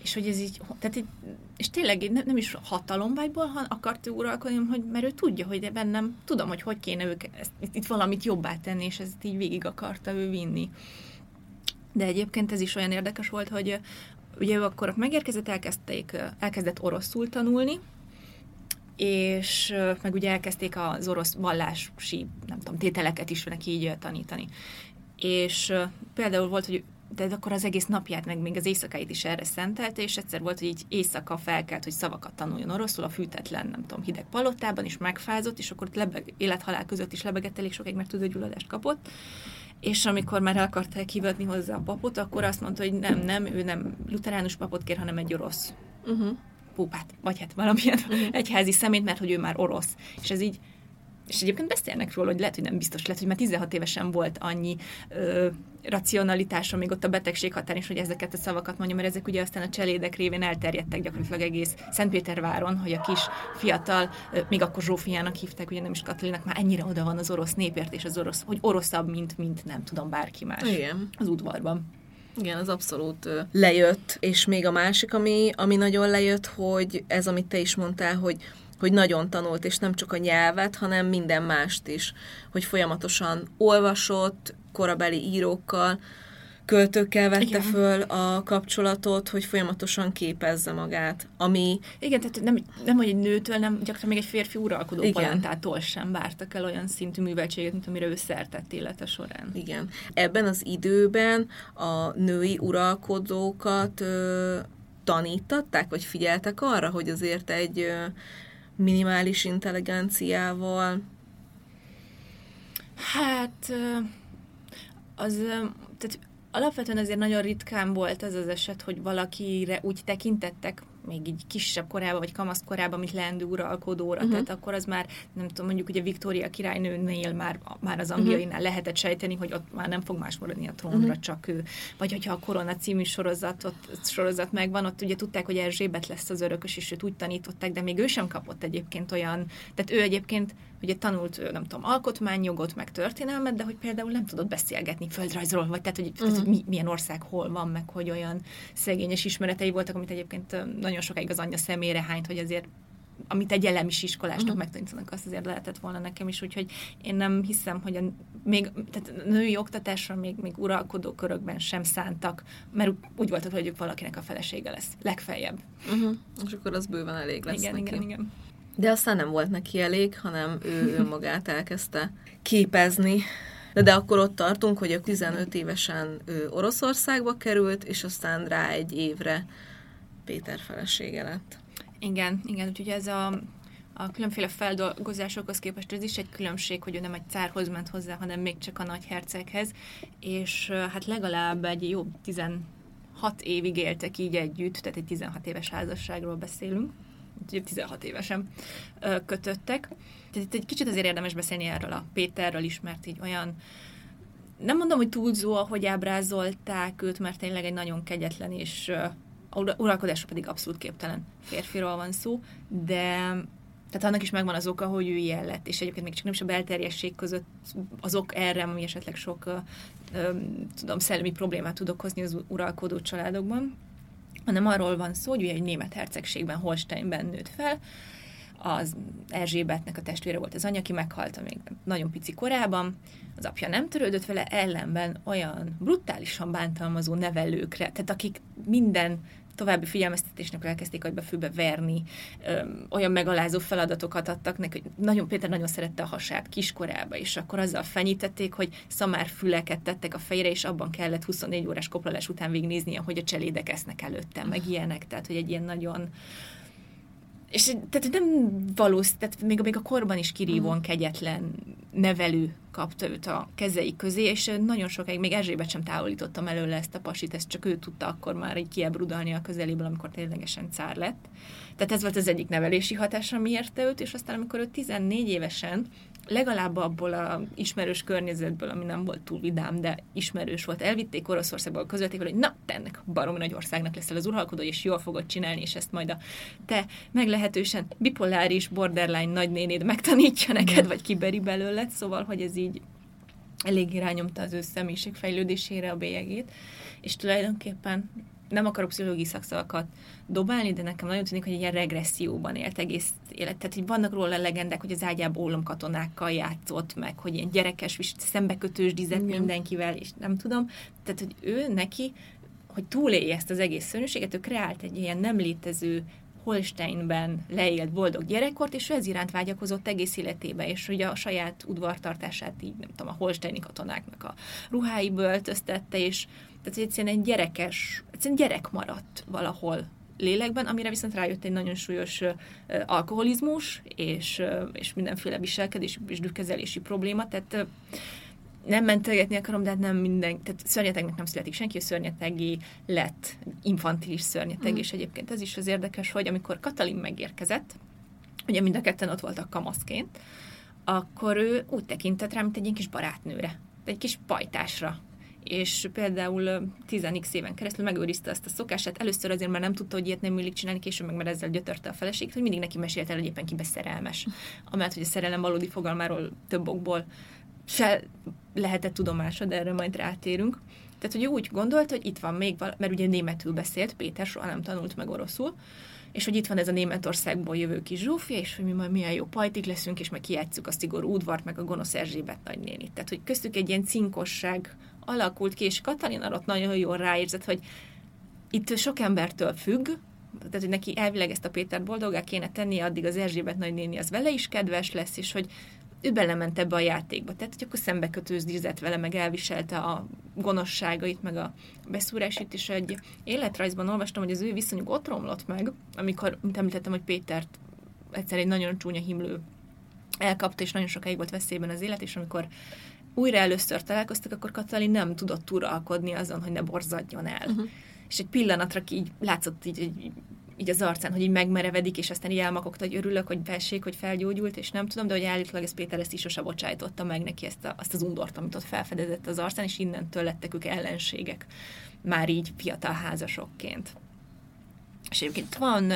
és hogy ez így, tehát így, és tényleg nem, nem is hatalomvágyból han akart uralkodni, hogy, mert ő tudja, hogy bennem, tudom, hogy hogy kéne ők ezt, itt, itt valamit jobbá tenni, és ezt így végig akarta ő vinni. De egyébként ez is olyan érdekes volt, hogy ugye ő akkor megérkezett, elkezdték, elkezdett oroszul tanulni, és meg ugye elkezdték az orosz vallási, nem tudom, tételeket is neki így tanítani. És például volt, hogy de akkor az egész napját, meg még az éjszakáit is erre szentelte, és egyszer volt, hogy így éjszaka felkelt, hogy szavakat tanuljon oroszul, a fűtetlen, nem tudom, hideg palotában, és megfázott, és akkor lebeg, élethalál között is lebegett elég sokáig, mert tüdőgyulladást kapott, és amikor már el akarták hivatni hozzá a papot, akkor azt mondta, hogy nem, nem, ő nem luteránus papot kér, hanem egy orosz uh-huh. púpát, vagy hát valamilyen uh-huh. egyházi szemét, mert hogy ő már orosz. És ez így és egyébként beszélnek róla, hogy lehet, hogy nem biztos, lehet, hogy már 16 évesen volt annyi ö, racionalitása még ott a betegség határ is, hogy ezeket a szavakat mondja, mert ezek ugye aztán a cselédek révén elterjedtek gyakorlatilag egész Szentpéterváron, hogy a kis fiatal, ö, még akkor Zsófiának hívták, ugye nem is Katalinak, már ennyire oda van az orosz népért, és az orosz, hogy oroszabb, mint, mint nem tudom, bárki más Igen. az udvarban. Igen, az abszolút lejött, és még a másik, ami, ami nagyon lejött, hogy ez, amit te is mondtál, hogy hogy nagyon tanult, és nem csak a nyelvet, hanem minden mást is, hogy folyamatosan olvasott korabeli írókkal, költőkkel vette Igen. föl a kapcsolatot, hogy folyamatosan képezze magát, ami... Igen, tehát nem, nem hogy egy nőtől, nem gyakran még egy férfi uralkodó Igen. palantától sem vártak el olyan szintű műveltséget, mint amire ő szertett élete során. Igen. Ebben az időben a női uralkodókat ö, tanítatták, vagy figyeltek arra, hogy azért egy ö, minimális intelligenciával? Hát az, tehát alapvetően azért nagyon ritkán volt ez az eset, hogy valakire úgy tekintettek, még így kisebb korában, vagy kamasz korában, mint leendő uralkodóra. Uh-huh. Tehát akkor az már, nem tudom, mondjuk ugye Viktória királynőnél már, már az angliainál uh-huh. lehetett sejteni, hogy ott már nem fog más maradni a trónra, uh-huh. csak ő. Vagy hogyha a Korona című sorozatot, sorozat megvan, ott ugye tudták, hogy Erzsébet lesz az örökös, és őt úgy tanították, de még ő sem kapott egyébként olyan, tehát ő egyébként ugye tanult, nem tudom, alkotmányjogot, meg történelmet, de hogy például nem tudott beszélgetni földrajzról, vagy tehát, hogy, uh-huh. tehát, hogy milyen ország hol van, meg hogy olyan szegényes ismeretei voltak, amit egyébként nagyon sokáig az anyja szemére hányt, hogy azért amit egy elemis iskolásnak uh-huh. megtanítanak, azt azért lehetett volna nekem is, úgyhogy én nem hiszem, hogy a, még, tehát a női oktatásra még, még uralkodó körökben sem szántak, mert úgy voltak, hogy ők valakinek a felesége lesz, legfeljebb. Uh-huh. És akkor az bőven elég lesz igen, neki. Igen, igen. De aztán nem volt neki elég, hanem ő önmagát elkezdte képezni. De, de akkor ott tartunk, hogy a 15 évesen ő Oroszországba került, és aztán rá egy évre Péter felesége lett. Igen, igen, úgyhogy ez a, a különféle feldolgozásokhoz képest ez is egy különbség, hogy ő nem egy cárhoz ment hozzá, hanem még csak a nagy herceghez, és hát legalább egy jó 16 évig éltek így együtt, tehát egy 16 éves házasságról beszélünk, 16 évesen kötöttek. Tehát itt egy kicsit azért érdemes beszélni erről a Péterről is, mert így olyan nem mondom, hogy túlzó, ahogy ábrázolták őt, mert tényleg egy nagyon kegyetlen és uralkodásra pedig abszolút képtelen férfiról van szó, de tehát annak is megvan az oka, hogy ő ilyen lett, és egyébként még csak nem is a belterjesség között az ok erre, ami esetleg sok tudom, szellemi problémát tud okozni az uralkodó családokban, hanem arról van szó, hogy ő egy német hercegségben, Holsteinben nőtt fel, az Erzsébetnek a testvére volt az anya, aki meghalt még nagyon pici korában, az apja nem törődött vele, ellenben olyan brutálisan bántalmazó nevelőkre, tehát akik minden további figyelmeztetésnek elkezdték agyba főbe verni, olyan megalázó feladatokat adtak neki, hogy nagyon, Péter nagyon szerette a hasát kiskorába, és akkor azzal fenyítették, hogy szamár füleket tettek a fejére, és abban kellett 24 órás koplalás után végignéznie, hogy a cselédek esznek előttem, meg ilyenek, tehát hogy egy ilyen nagyon és tehát nem valószínű, tehát még, még a korban is kirívóan mhm. kegyetlen nevelő kapta őt a kezei közé, és nagyon sokáig még Erzsébet sem távolítottam előle ezt a pasit, ezt csak ő tudta akkor már egy kiebrudalni a közeléből, amikor ténylegesen cár lett. Tehát ez volt az egyik nevelési hatás, ami érte őt, és aztán amikor ő 14 évesen legalább abból a ismerős környezetből, ami nem volt túl vidám, de ismerős volt, elvitték Oroszországból, közölték hogy na, te ennek baromi nagy országnak leszel az uralkodó, és jól fogod csinálni, és ezt majd a te meglehetősen bipoláris borderline nagynénéd megtanítja neked, vagy kiberi belőled, szóval, hogy ez így elég irányomta az ő személyiség fejlődésére a bélyegét, és tulajdonképpen nem akarok pszichológiai szakszavakat dobálni, de nekem nagyon tűnik, hogy egy ilyen regresszióban élt egész élet. Tehát hogy vannak róla legendák, hogy az ágyába ólomkatonákkal játszott, meg hogy ilyen gyerekes, szembekötős dizett mindenkivel, és nem tudom. Tehát, hogy ő neki, hogy túlélje ezt az egész szörnyűséget, ő kreált egy ilyen nem létező Holsteinben leélt boldog gyerekkort, és ő ez iránt vágyakozott egész életébe, és ugye a saját udvartartását így, nem tudom, a holsteini katonáknak a ruháiból öltöztette, és tehát egyszerűen egy gyerekes, egyszerűen gyerek maradt valahol lélekben, amire viszont rájött egy nagyon súlyos alkoholizmus, és, és mindenféle viselkedés és drükkezelési probléma, tehát nem mentegetni akarom, de hát nem minden, tehát szörnyetegnek nem születik senki, szörnyetegi lett infantilis szörnyeteg, mm. és egyébként ez is az érdekes, hogy amikor Katalin megérkezett, ugye mind a ketten ott voltak kamaszként, akkor ő úgy tekintett rá, mint egy ilyen kis barátnőre, egy kis pajtásra, és például 10x éven keresztül megőrizte azt a szokását. Először azért már nem tudta, hogy ilyet nem illik csinálni, később meg már ezzel gyötörte a feleséget, hogy mindig neki mesélte el, hogy éppen kibe szerelmes. Amellett, hogy a szerelem valódi fogalmáról több okból se lehetett tudomása, de erre majd rátérünk. Tehát, hogy úgy gondolt, hogy itt van még, val- mert ugye németül beszélt, Péter soha nem tanult meg oroszul, és hogy itt van ez a Németországból jövő kis Zsófia, és hogy mi majd milyen jó pajtik leszünk, és meg kijátszuk a szigorú udvart, meg a gonosz Erzsébet nagynénit. Tehát, hogy köztük egy ilyen cinkosság alakult ki, és Katalin ott nagyon jól ráérzett, hogy itt sok embertől függ, tehát, hogy neki elvileg ezt a Péter boldogá kéne tenni, addig az Erzsébet nagynéni az vele is kedves lesz, és hogy ő belement ebbe a játékba. Tehát, hogy akkor szembe kötőzdízett vele, meg elviselte a gonoszságait, meg a beszúrásait, és egy életrajzban olvastam, hogy az ő viszonyuk ott romlott meg, amikor, mint említettem, hogy Pétert egyszer egy nagyon csúnya himlő elkapta, és nagyon sokáig volt veszélyben az élet, és amikor újra először találkoztak, akkor Katalin nem tudott uralkodni azon, hogy ne borzadjon el. Uh-huh. És egy pillanatra így látszott így, így, így az arcán, hogy így megmerevedik, és aztán így elmakogta, hogy örülök, hogy felség, hogy felgyógyult, és nem tudom, de hogy állítólag ez Péter ezt is sose bocsájtotta meg neki ezt a, azt az undort, amit ott felfedezett az arcán, és innentől lettek ők ellenségek, már így fiatal házasokként. És egyébként van,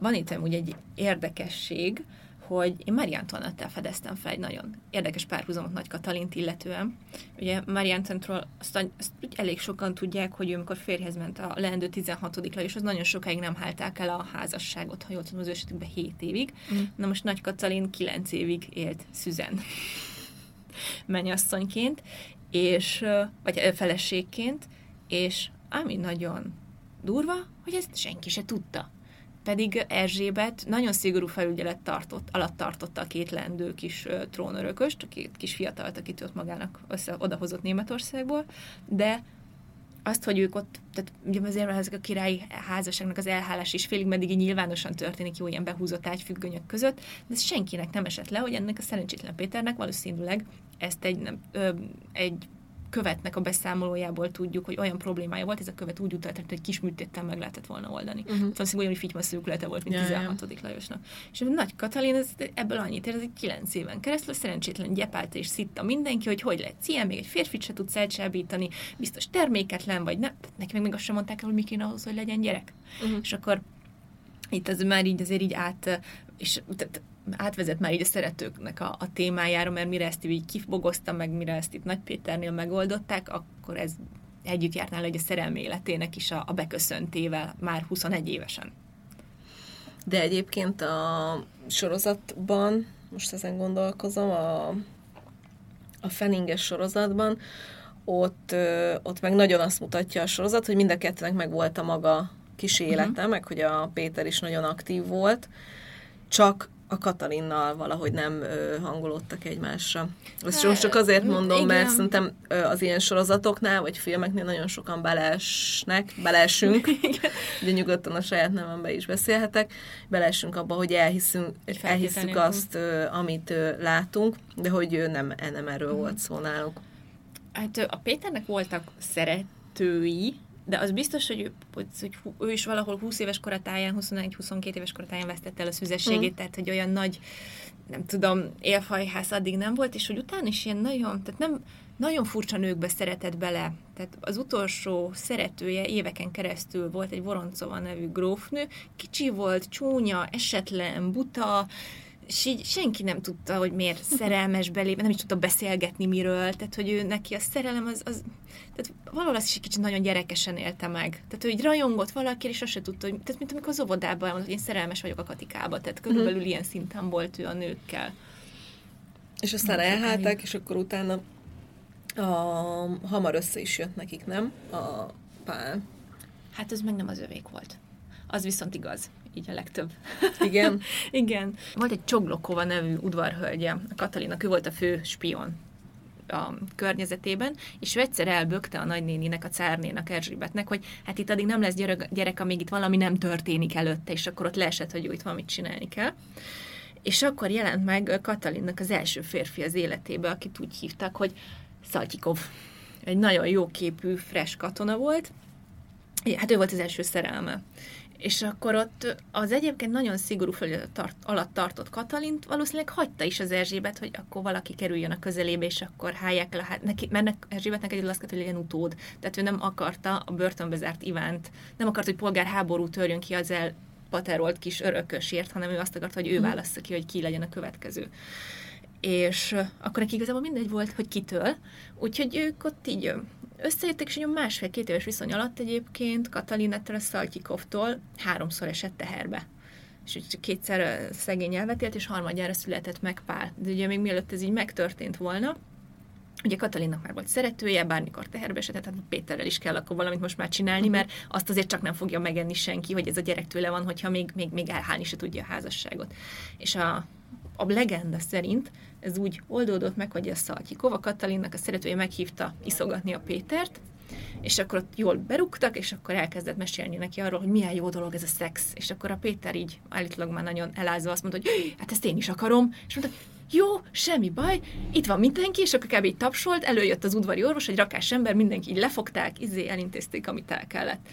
van itt úgy egy érdekesség, hogy én Marie Antoinette-tel fedeztem fel egy nagyon érdekes párhuzamot Nagy Katalint illetően. Ugye Marie Antoinette-ról azt, azt elég sokan tudják, hogy ő amikor férjhez ment a leendő 16 és az nagyon sokáig nem hálták el a házasságot, ha jól tudom, az ő esetükben 7 évig. Mm. Na most Nagy Katalin 9 évig élt Szüzen mennyasszonyként, és, vagy feleségként, és ami nagyon durva, hogy ezt senki se tudta pedig Erzsébet nagyon szigorú felügyelet tartott, alatt tartotta a két lendő kis trónörököst, a két kis fiatalt, akit ott magának össze, odahozott Németországból, de azt, hogy ők ott, tehát ugye azért ezek a királyi házasságnak az elhálás is félig meddig nyilvánosan történik jó ilyen behúzott ágyfüggönyök között, de senkinek nem esett le, hogy ennek a szerencsétlen Péternek valószínűleg ezt egy, nem, ö, egy követnek a beszámolójából tudjuk, hogy olyan problémája volt, ez a követ úgy utalt, hogy kis műtéttel meg lehetett volna oldani. Uh-huh. Valószínűleg olyan fitymaszőklete volt, mint ja, 16. Ja. Lajosnak. És a nagy Katalin ez, ebből annyit ér, ez egy 9 éven keresztül szerencsétlen gyepált és szitta mindenki, hogy hogy lehet ilyen, még egy férfit se tudsz elcsábítani, biztos terméketlen, vagy nem. Neki meg még azt sem mondták el, hogy mi kéne ahhoz, hogy legyen gyerek. Uh-huh. És akkor itt az már így azért így át, és tehát átvezet már így a szeretőknek a, a témájára, mert mire ezt így kifbogozta, meg mire ezt itt Nagy Péternél megoldották, akkor ez együtt járt nála, hogy a szerelmi életének is a, a beköszöntével már 21 évesen. De egyébként a sorozatban, most ezen gondolkozom, a, a Feninges sorozatban, ott, ott meg nagyon azt mutatja a sorozat, hogy mind a kettőnek meg volt a maga kis élete, uh-huh. meg hogy a Péter is nagyon aktív volt, csak a Katalinnal valahogy nem ö, hangolódtak egymásra. Ezt most csak azért mondom, Igen. mert szerintem ö, az ilyen sorozatoknál, vagy filmeknél nagyon sokan belesnek, belesünk, ugye nyugodtan a saját nevembe is beszélhetek, belesünk abba, hogy elhiszünk, elhiszük azt, ö, amit ö, látunk, de hogy ö, nem, nem erről hmm. volt szó náluk. Hát a Péternek voltak szeretői, de az biztos, hogy ő, hogy ő is valahol 20 éves koratáján, 21-22 éves koratáján vesztette el a szüzességét, mm. tehát hogy olyan nagy, nem tudom, élfajház addig nem volt, és hogy utána is ilyen nagyon, tehát nem, nagyon furcsa nőkbe szeretett bele. Tehát az utolsó szeretője éveken keresztül volt egy Voroncova nevű grófnő, kicsi volt, csúnya, esetlen, buta, és így senki nem tudta, hogy miért szerelmes belében, nem is tudta beszélgetni miről, tehát hogy ő neki a szerelem az, az tehát valahol azt is egy kicsit nagyon gyerekesen élte meg. Tehát, hogy rajongott valaki, és azt se tudta, hogy, tehát mint amikor az óvodában elmondott, hogy én szerelmes vagyok a Katikába, tehát körülbelül mm-hmm. ilyen szinten volt ő a nőkkel. És aztán nem elháltak, és akkor utána a, hamar össze is jött nekik, nem? A pál. Hát ez meg nem az övék volt. Az viszont igaz így a legtöbb. Igen? Igen. Volt egy Csoglokova nevű udvarhölgye, a Katalina, ő volt a fő spion a környezetében, és ő egyszer elbökte a nagynéninek, a cárnénak, Erzsébetnek, hogy hát itt addig nem lesz gyerek, gyerek, amíg itt valami nem történik előtte, és akkor ott leesett, hogy itt valamit csinálni kell. És akkor jelent meg Katalinnak az első férfi az életébe, akit úgy hívtak, hogy Szaltyikov. Egy nagyon jó képű, fresh katona volt. Hát ő volt az első szerelme és akkor ott az egyébként nagyon szigorú felület tart, alatt tartott Katalint valószínűleg hagyta is az Erzsébet, hogy akkor valaki kerüljön a közelébe, és akkor háják le, hát neki, mert Erzsébetnek egy azt hogy legyen utód. Tehát ő nem akarta a börtönbe zárt Ivánt, nem akart, hogy polgárháború törjön ki az el paterolt kis örökösért, hanem ő azt akarta, hogy ő mhm. válassza ki, hogy ki legyen a következő. És akkor neki igazából mindegy volt, hogy kitől, úgyhogy ők ott így Összejöttek, és másfél-két éves viszony alatt egyébként Katalinettől a Szaltyikovtól háromszor esett teherbe. És úgy kétszer szegény elvetélt, és harmadjára született meg Pál. De ugye még mielőtt ez így megtörtént volna, Ugye Katalinnak már volt szeretője, bármikor teherbe esett, tehát Péterrel is kell akkor valamit most már csinálni, mert azt azért csak nem fogja megenni senki, hogy ez a gyerek tőle van, hogyha még, még, még elhálni se tudja a házasságot. És a, a legenda szerint ez úgy oldódott meg, hogy a Szaltyikova Katalinnak a szeretője meghívta iszogatni a Pétert, és akkor ott jól berúgtak, és akkor elkezdett mesélni neki arról, hogy milyen jó dolog ez a szex. És akkor a Péter így állítólag már nagyon elázva azt mondta, hogy hát ezt én is akarom, és mondta, jó, semmi baj, itt van mindenki, és akkor kb. így tapsolt, előjött az udvari orvos, egy rakás ember, mindenki így lefogták, izé elintézték, amit el kellett.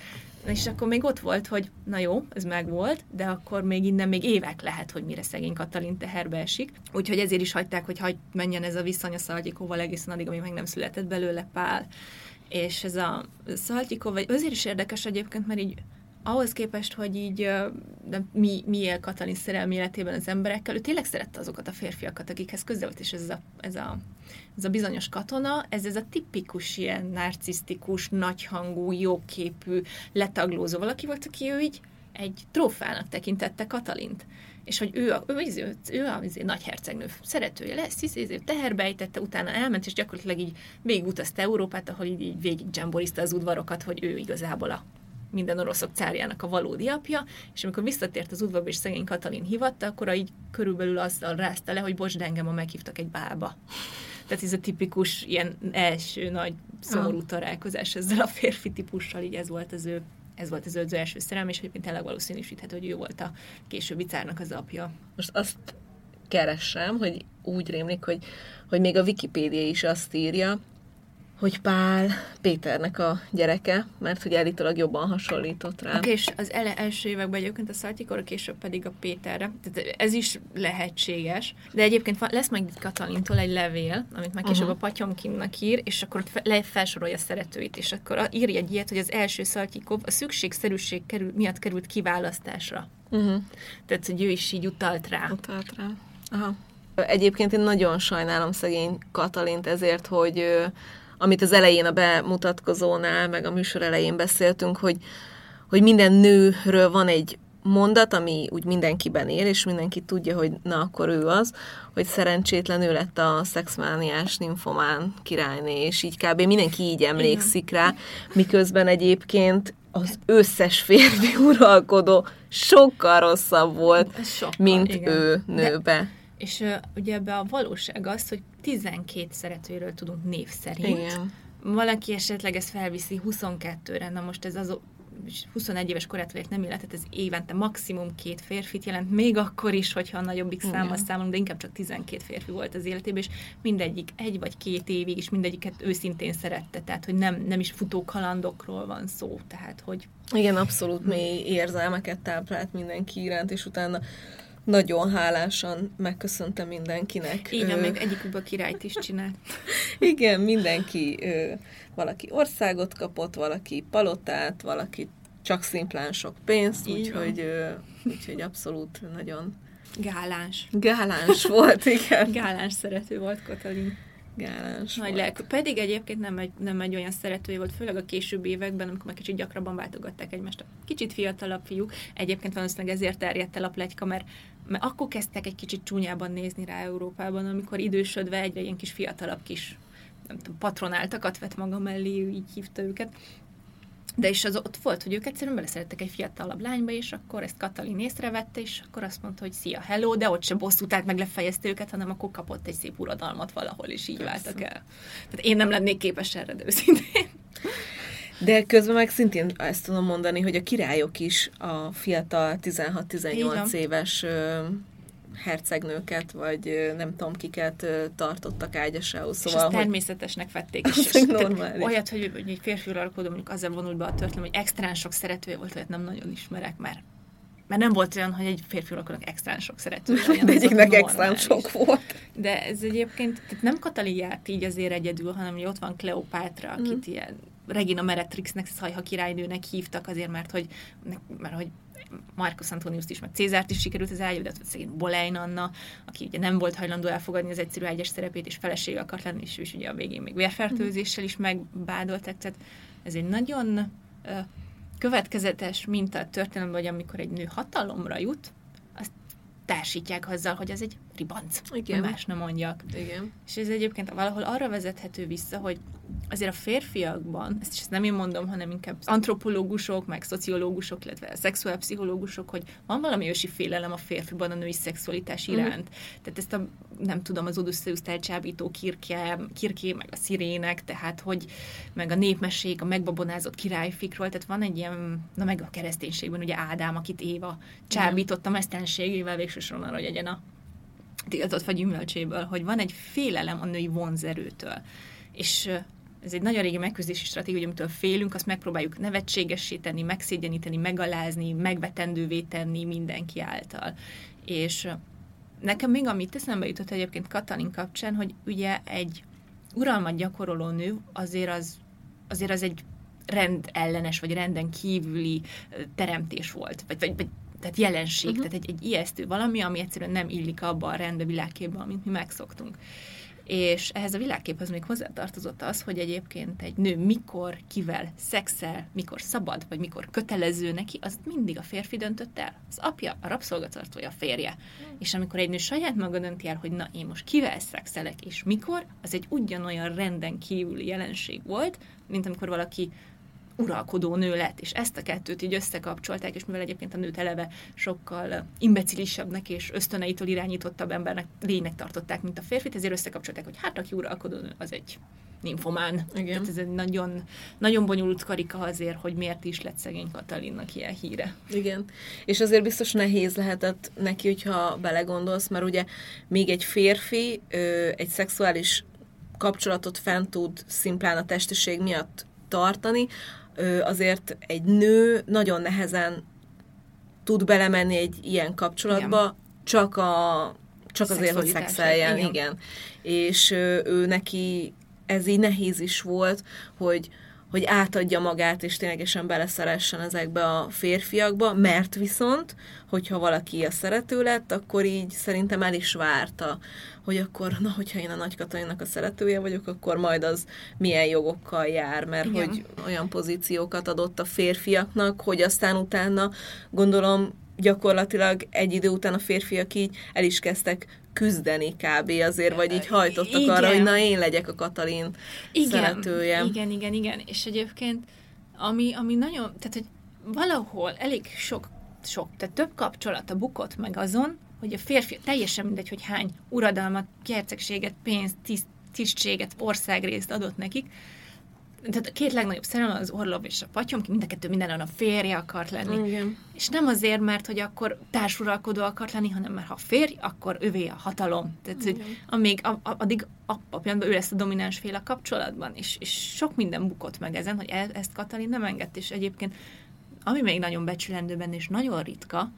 És akkor még ott volt, hogy na jó, ez meg volt, de akkor még innen még évek lehet, hogy mire szegény Katalin teherbe esik. Úgyhogy ezért is hagyták, hogy hagy menjen ez a viszony a Szalgyikóval egészen addig, amíg meg nem született belőle Pál. És ez a Szalgyikó, vagy azért is érdekes egyébként, mert így ahhoz képest, hogy így de mi, mi él Katalin szerelmi életében az emberekkel, ő tényleg szerette azokat a férfiakat, akikhez közel volt, és ez a, ez a, ez a bizonyos katona, ez, ez a tipikus ilyen narcisztikus, nagyhangú, jóképű, letaglózó valaki volt, aki ő így egy trófának tekintette Katalint. És hogy ő, a, ő, ő, ő a ő nagy hercegnő szeretője lesz, hisz ő teherbe ejtette, utána elment, és gyakorlatilag így végigutazta Európát, ahol így, így végig az udvarokat, hogy ő igazából a minden oroszok cárjának a valódi apja, és amikor visszatért az udvarba, és szegény Katalin hivatta, akkor így körülbelül azzal rázta le, hogy bocs, de engem a meghívtak egy bálba. Tehát ez a tipikus ilyen első nagy szomorú találkozás ezzel a férfi típussal, így ez volt az ő ez volt az ő első szerelem, és egyébként tényleg valószínűsíthető, hogy ő volt a későbbi cárnak az apja. Most azt keresem, hogy úgy rémlik, hogy, hogy még a Wikipédia is azt írja, hogy Pál Péternek a gyereke, mert hogy állítólag jobban hasonlított rá. Okay, és az ele első években egyébként a Szaltikor, később pedig a Péterre. Tehát ez is lehetséges. De egyébként lesz majd itt Katalintól egy levél, amit már később uh-huh. a Patyomkinnak ír, és akkor le felsorolja a szeretőit, és akkor írja egy ilyet, hogy az első Szaltikov a szükségszerűség kerül, miatt került kiválasztásra. Uh-huh. Tehát, hogy ő is így utalt rá. Utalt rá. Aha. Egyébként én nagyon sajnálom szegény Katalint ezért, hogy amit az elején a bemutatkozónál, meg a műsor elején beszéltünk, hogy, hogy minden nőről van egy mondat, ami úgy mindenkiben él, és mindenki tudja, hogy na, akkor ő az, hogy szerencsétlen ő lett a szexmániás nymphomán királyné, és így kb. mindenki így emlékszik rá, miközben egyébként az összes férfi uralkodó sokkal rosszabb volt, sokkal, mint igen. ő nőbe. De, és uh, ugye ebbe a valóság az, hogy 12 szeretőről tudunk név szerint. Igen. Valaki esetleg ezt felviszi 22-re, na most ez az 21 éves korától nem illetett, ez évente maximum két férfit jelent, még akkor is, hogyha a nagyobbik számmal számolunk, de inkább csak 12 férfi volt az életében, és mindegyik egy vagy két évig, és mindegyiket őszintén szerette, tehát hogy nem, nem is futó kalandokról van szó, tehát hogy... Igen, abszolút mély érzelmeket táplált mindenki iránt, és utána nagyon hálásan megköszöntem mindenkinek. Igen, ö... még egyikükből királyt is csinált. Igen, mindenki, ö, valaki országot kapott, valaki palotát, valaki csak szimplán sok pénzt, úgyhogy, úgyhogy abszolút nagyon Gáláns. Gáláns volt, igen. Gáláns szerető volt Katalin. Gáláns Nagy lelkű. Pedig egyébként nem egy, nem egy olyan szeretője volt, főleg a későbbi években, amikor már kicsit gyakrabban váltogatták egymást. Kicsit fiatalabb fiúk. Egyébként valószínűleg ezért terjedt el a plegyka, mert mert akkor kezdtek egy kicsit csúnyában nézni rá Európában, amikor idősödve egyre ilyen kis fiatalabb kis nem tudom, patronáltakat vett maga mellé, így hívta őket. De is az ott volt, hogy ők egyszerűen beleszerettek egy fiatalabb lányba, és akkor ezt Katalin észrevette, és akkor azt mondta, hogy szia, hello, de ott se bosszút állt, meg lefejezte őket, hanem akkor kapott egy szép uradalmat valahol, és így Persze. váltak el. Tehát én nem lennék képes erre, de őszintén. De közben meg szintén ezt tudom mondani, hogy a királyok is a fiatal 16-18 éves hercegnőket, vagy nem tudom kiket tartottak ágyasául. Szóval, és ezt természetesnek vették. És, és. Olyat, hogy, hogy egy férfi uralkodó mondjuk azzal vonult be a történelem, hogy extrán sok szeretője volt, olyat nem nagyon ismerek, mert mert nem volt olyan, hogy egy férfi uralkodónak extrán sok szeretője. De egyiknek extrán sok volt. De ez egyébként tehát nem Katalin járt így azért egyedül, hanem hogy ott van Kleopátra, akit mm. ilyen Regina Meretrixnek, Szajha királynőnek hívtak azért, mert hogy, mert hogy Marcus Antonius is, meg Cézárt is sikerült az eljövet, vagy szegény Bolein Anna, aki ugye nem volt hajlandó elfogadni az egyszerű egyes szerepét, és felesége akart lenni, és, és ugye a végén még vérfertőzéssel is megbádoltak, tehát ez egy nagyon uh, következetes minta a történelemben, hogy amikor egy nő hatalomra jut, társítják azzal, hogy ez egy ribanc. Igen. Más nem mondjak. Igen. És ez egyébként valahol arra vezethető vissza, hogy azért a férfiakban, ezt is nem én mondom, hanem inkább antropológusok, meg szociológusok, illetve szexuálpszichológusok, hogy van valami ősi félelem a férfiban a női szexualitás mhm. iránt. Mm. Tehát ezt a, nem tudom, az Odysseus elcsábító kirke, kirké, meg a szirének, tehát hogy meg a népmesség, a megbabonázott királyfikról, tehát van egy ilyen, na meg a kereszténységben ugye Ádám, akit Éva csábított a mesztenségével végső soron arra, hogy egyen a tiltott vagy gyümölcséből, hogy van egy félelem a női vonzerőtől. És ez egy nagyon régi megküzdési stratégia, amitől félünk, azt megpróbáljuk nevetségessé tenni, megszégyeníteni, megalázni, megvetendővé tenni mindenki által. És nekem még amit eszembe jutott egyébként Katalin kapcsán, hogy ugye egy uralmat gyakoroló nő azért az, azért az egy rend ellenes, vagy renden kívüli teremtés volt, vagy, vagy, vagy tehát jelenség, uh-huh. tehát egy, egy ijesztő valami, ami egyszerűen nem illik abba a rendbe világképbe, amit mi megszoktunk. És ehhez a világképhez még hozzátartozott az, hogy egyébként egy nő mikor, kivel szexel, mikor szabad, vagy mikor kötelező neki, az mindig a férfi döntött el. Az apja, a rabszolgatartója, a férje. Mm. És amikor egy nő saját maga dönti el, hogy na, én most kivel szexelek, és mikor, az egy ugyanolyan renden kívüli jelenség volt, mint amikor valaki uralkodó nő lett, és ezt a kettőt így összekapcsolták, és mivel egyébként a nőt eleve sokkal imbecilisebbnek és ösztöneitől irányítottabb embernek lénynek tartották, mint a férfit, ezért összekapcsolták, hogy hát aki uralkodó nő, az egy ninfomán. Igen. Tehát ez egy nagyon, nagyon bonyolult karika azért, hogy miért is lett szegény Katalinnak ilyen híre. Igen. És azért biztos nehéz lehetett neki, hogyha belegondolsz, mert ugye még egy férfi, egy szexuális kapcsolatot fent tud szimplán a testiség miatt tartani, azért egy nő nagyon nehezen tud belemenni egy ilyen kapcsolatba, igen. csak a csak azért, hogy szexeljen, igen. igen. És ő neki ez így nehéz is volt, hogy, hogy átadja magát, és ténylegesen beleszeressen ezekbe a férfiakba, mert viszont, hogyha valaki a szerető lett, akkor így szerintem el is várta, hogy akkor, na, hogyha én a Nagy Katalinnak a szeretője vagyok, akkor majd az milyen jogokkal jár, mert Igen. hogy olyan pozíciókat adott a férfiaknak, hogy aztán utána gondolom gyakorlatilag egy idő után a férfiak így el is kezdtek küzdeni kb. azért, vagy így hajtottak igen. arra, hogy na én legyek a Katalin igen, szeretője. Igen, igen, igen, és egyébként ami, ami nagyon, tehát hogy valahol elég sok, sok, tehát több kapcsolata bukott meg azon, hogy a férfi, teljesen mindegy, hogy hány uradalmat, kercegséget, pénzt, tiszt, tisztséget, országrészt adott nekik, tehát a két legnagyobb szerelem az Orlov és a Patyom, mind a kettő mindenben a férje akart lenni. Igen. És nem azért, mert hogy akkor társuralkodó akart lenni, hanem mert ha férj, akkor övé a hatalom. Tehát, Igen. hogy amíg, a, a, addig a, a ő lesz a domináns fél a kapcsolatban, és, és sok minden bukott meg ezen, hogy el, ezt Katalin nem engedte, és egyébként ami még nagyon becsülendő benne, és nagyon ritka,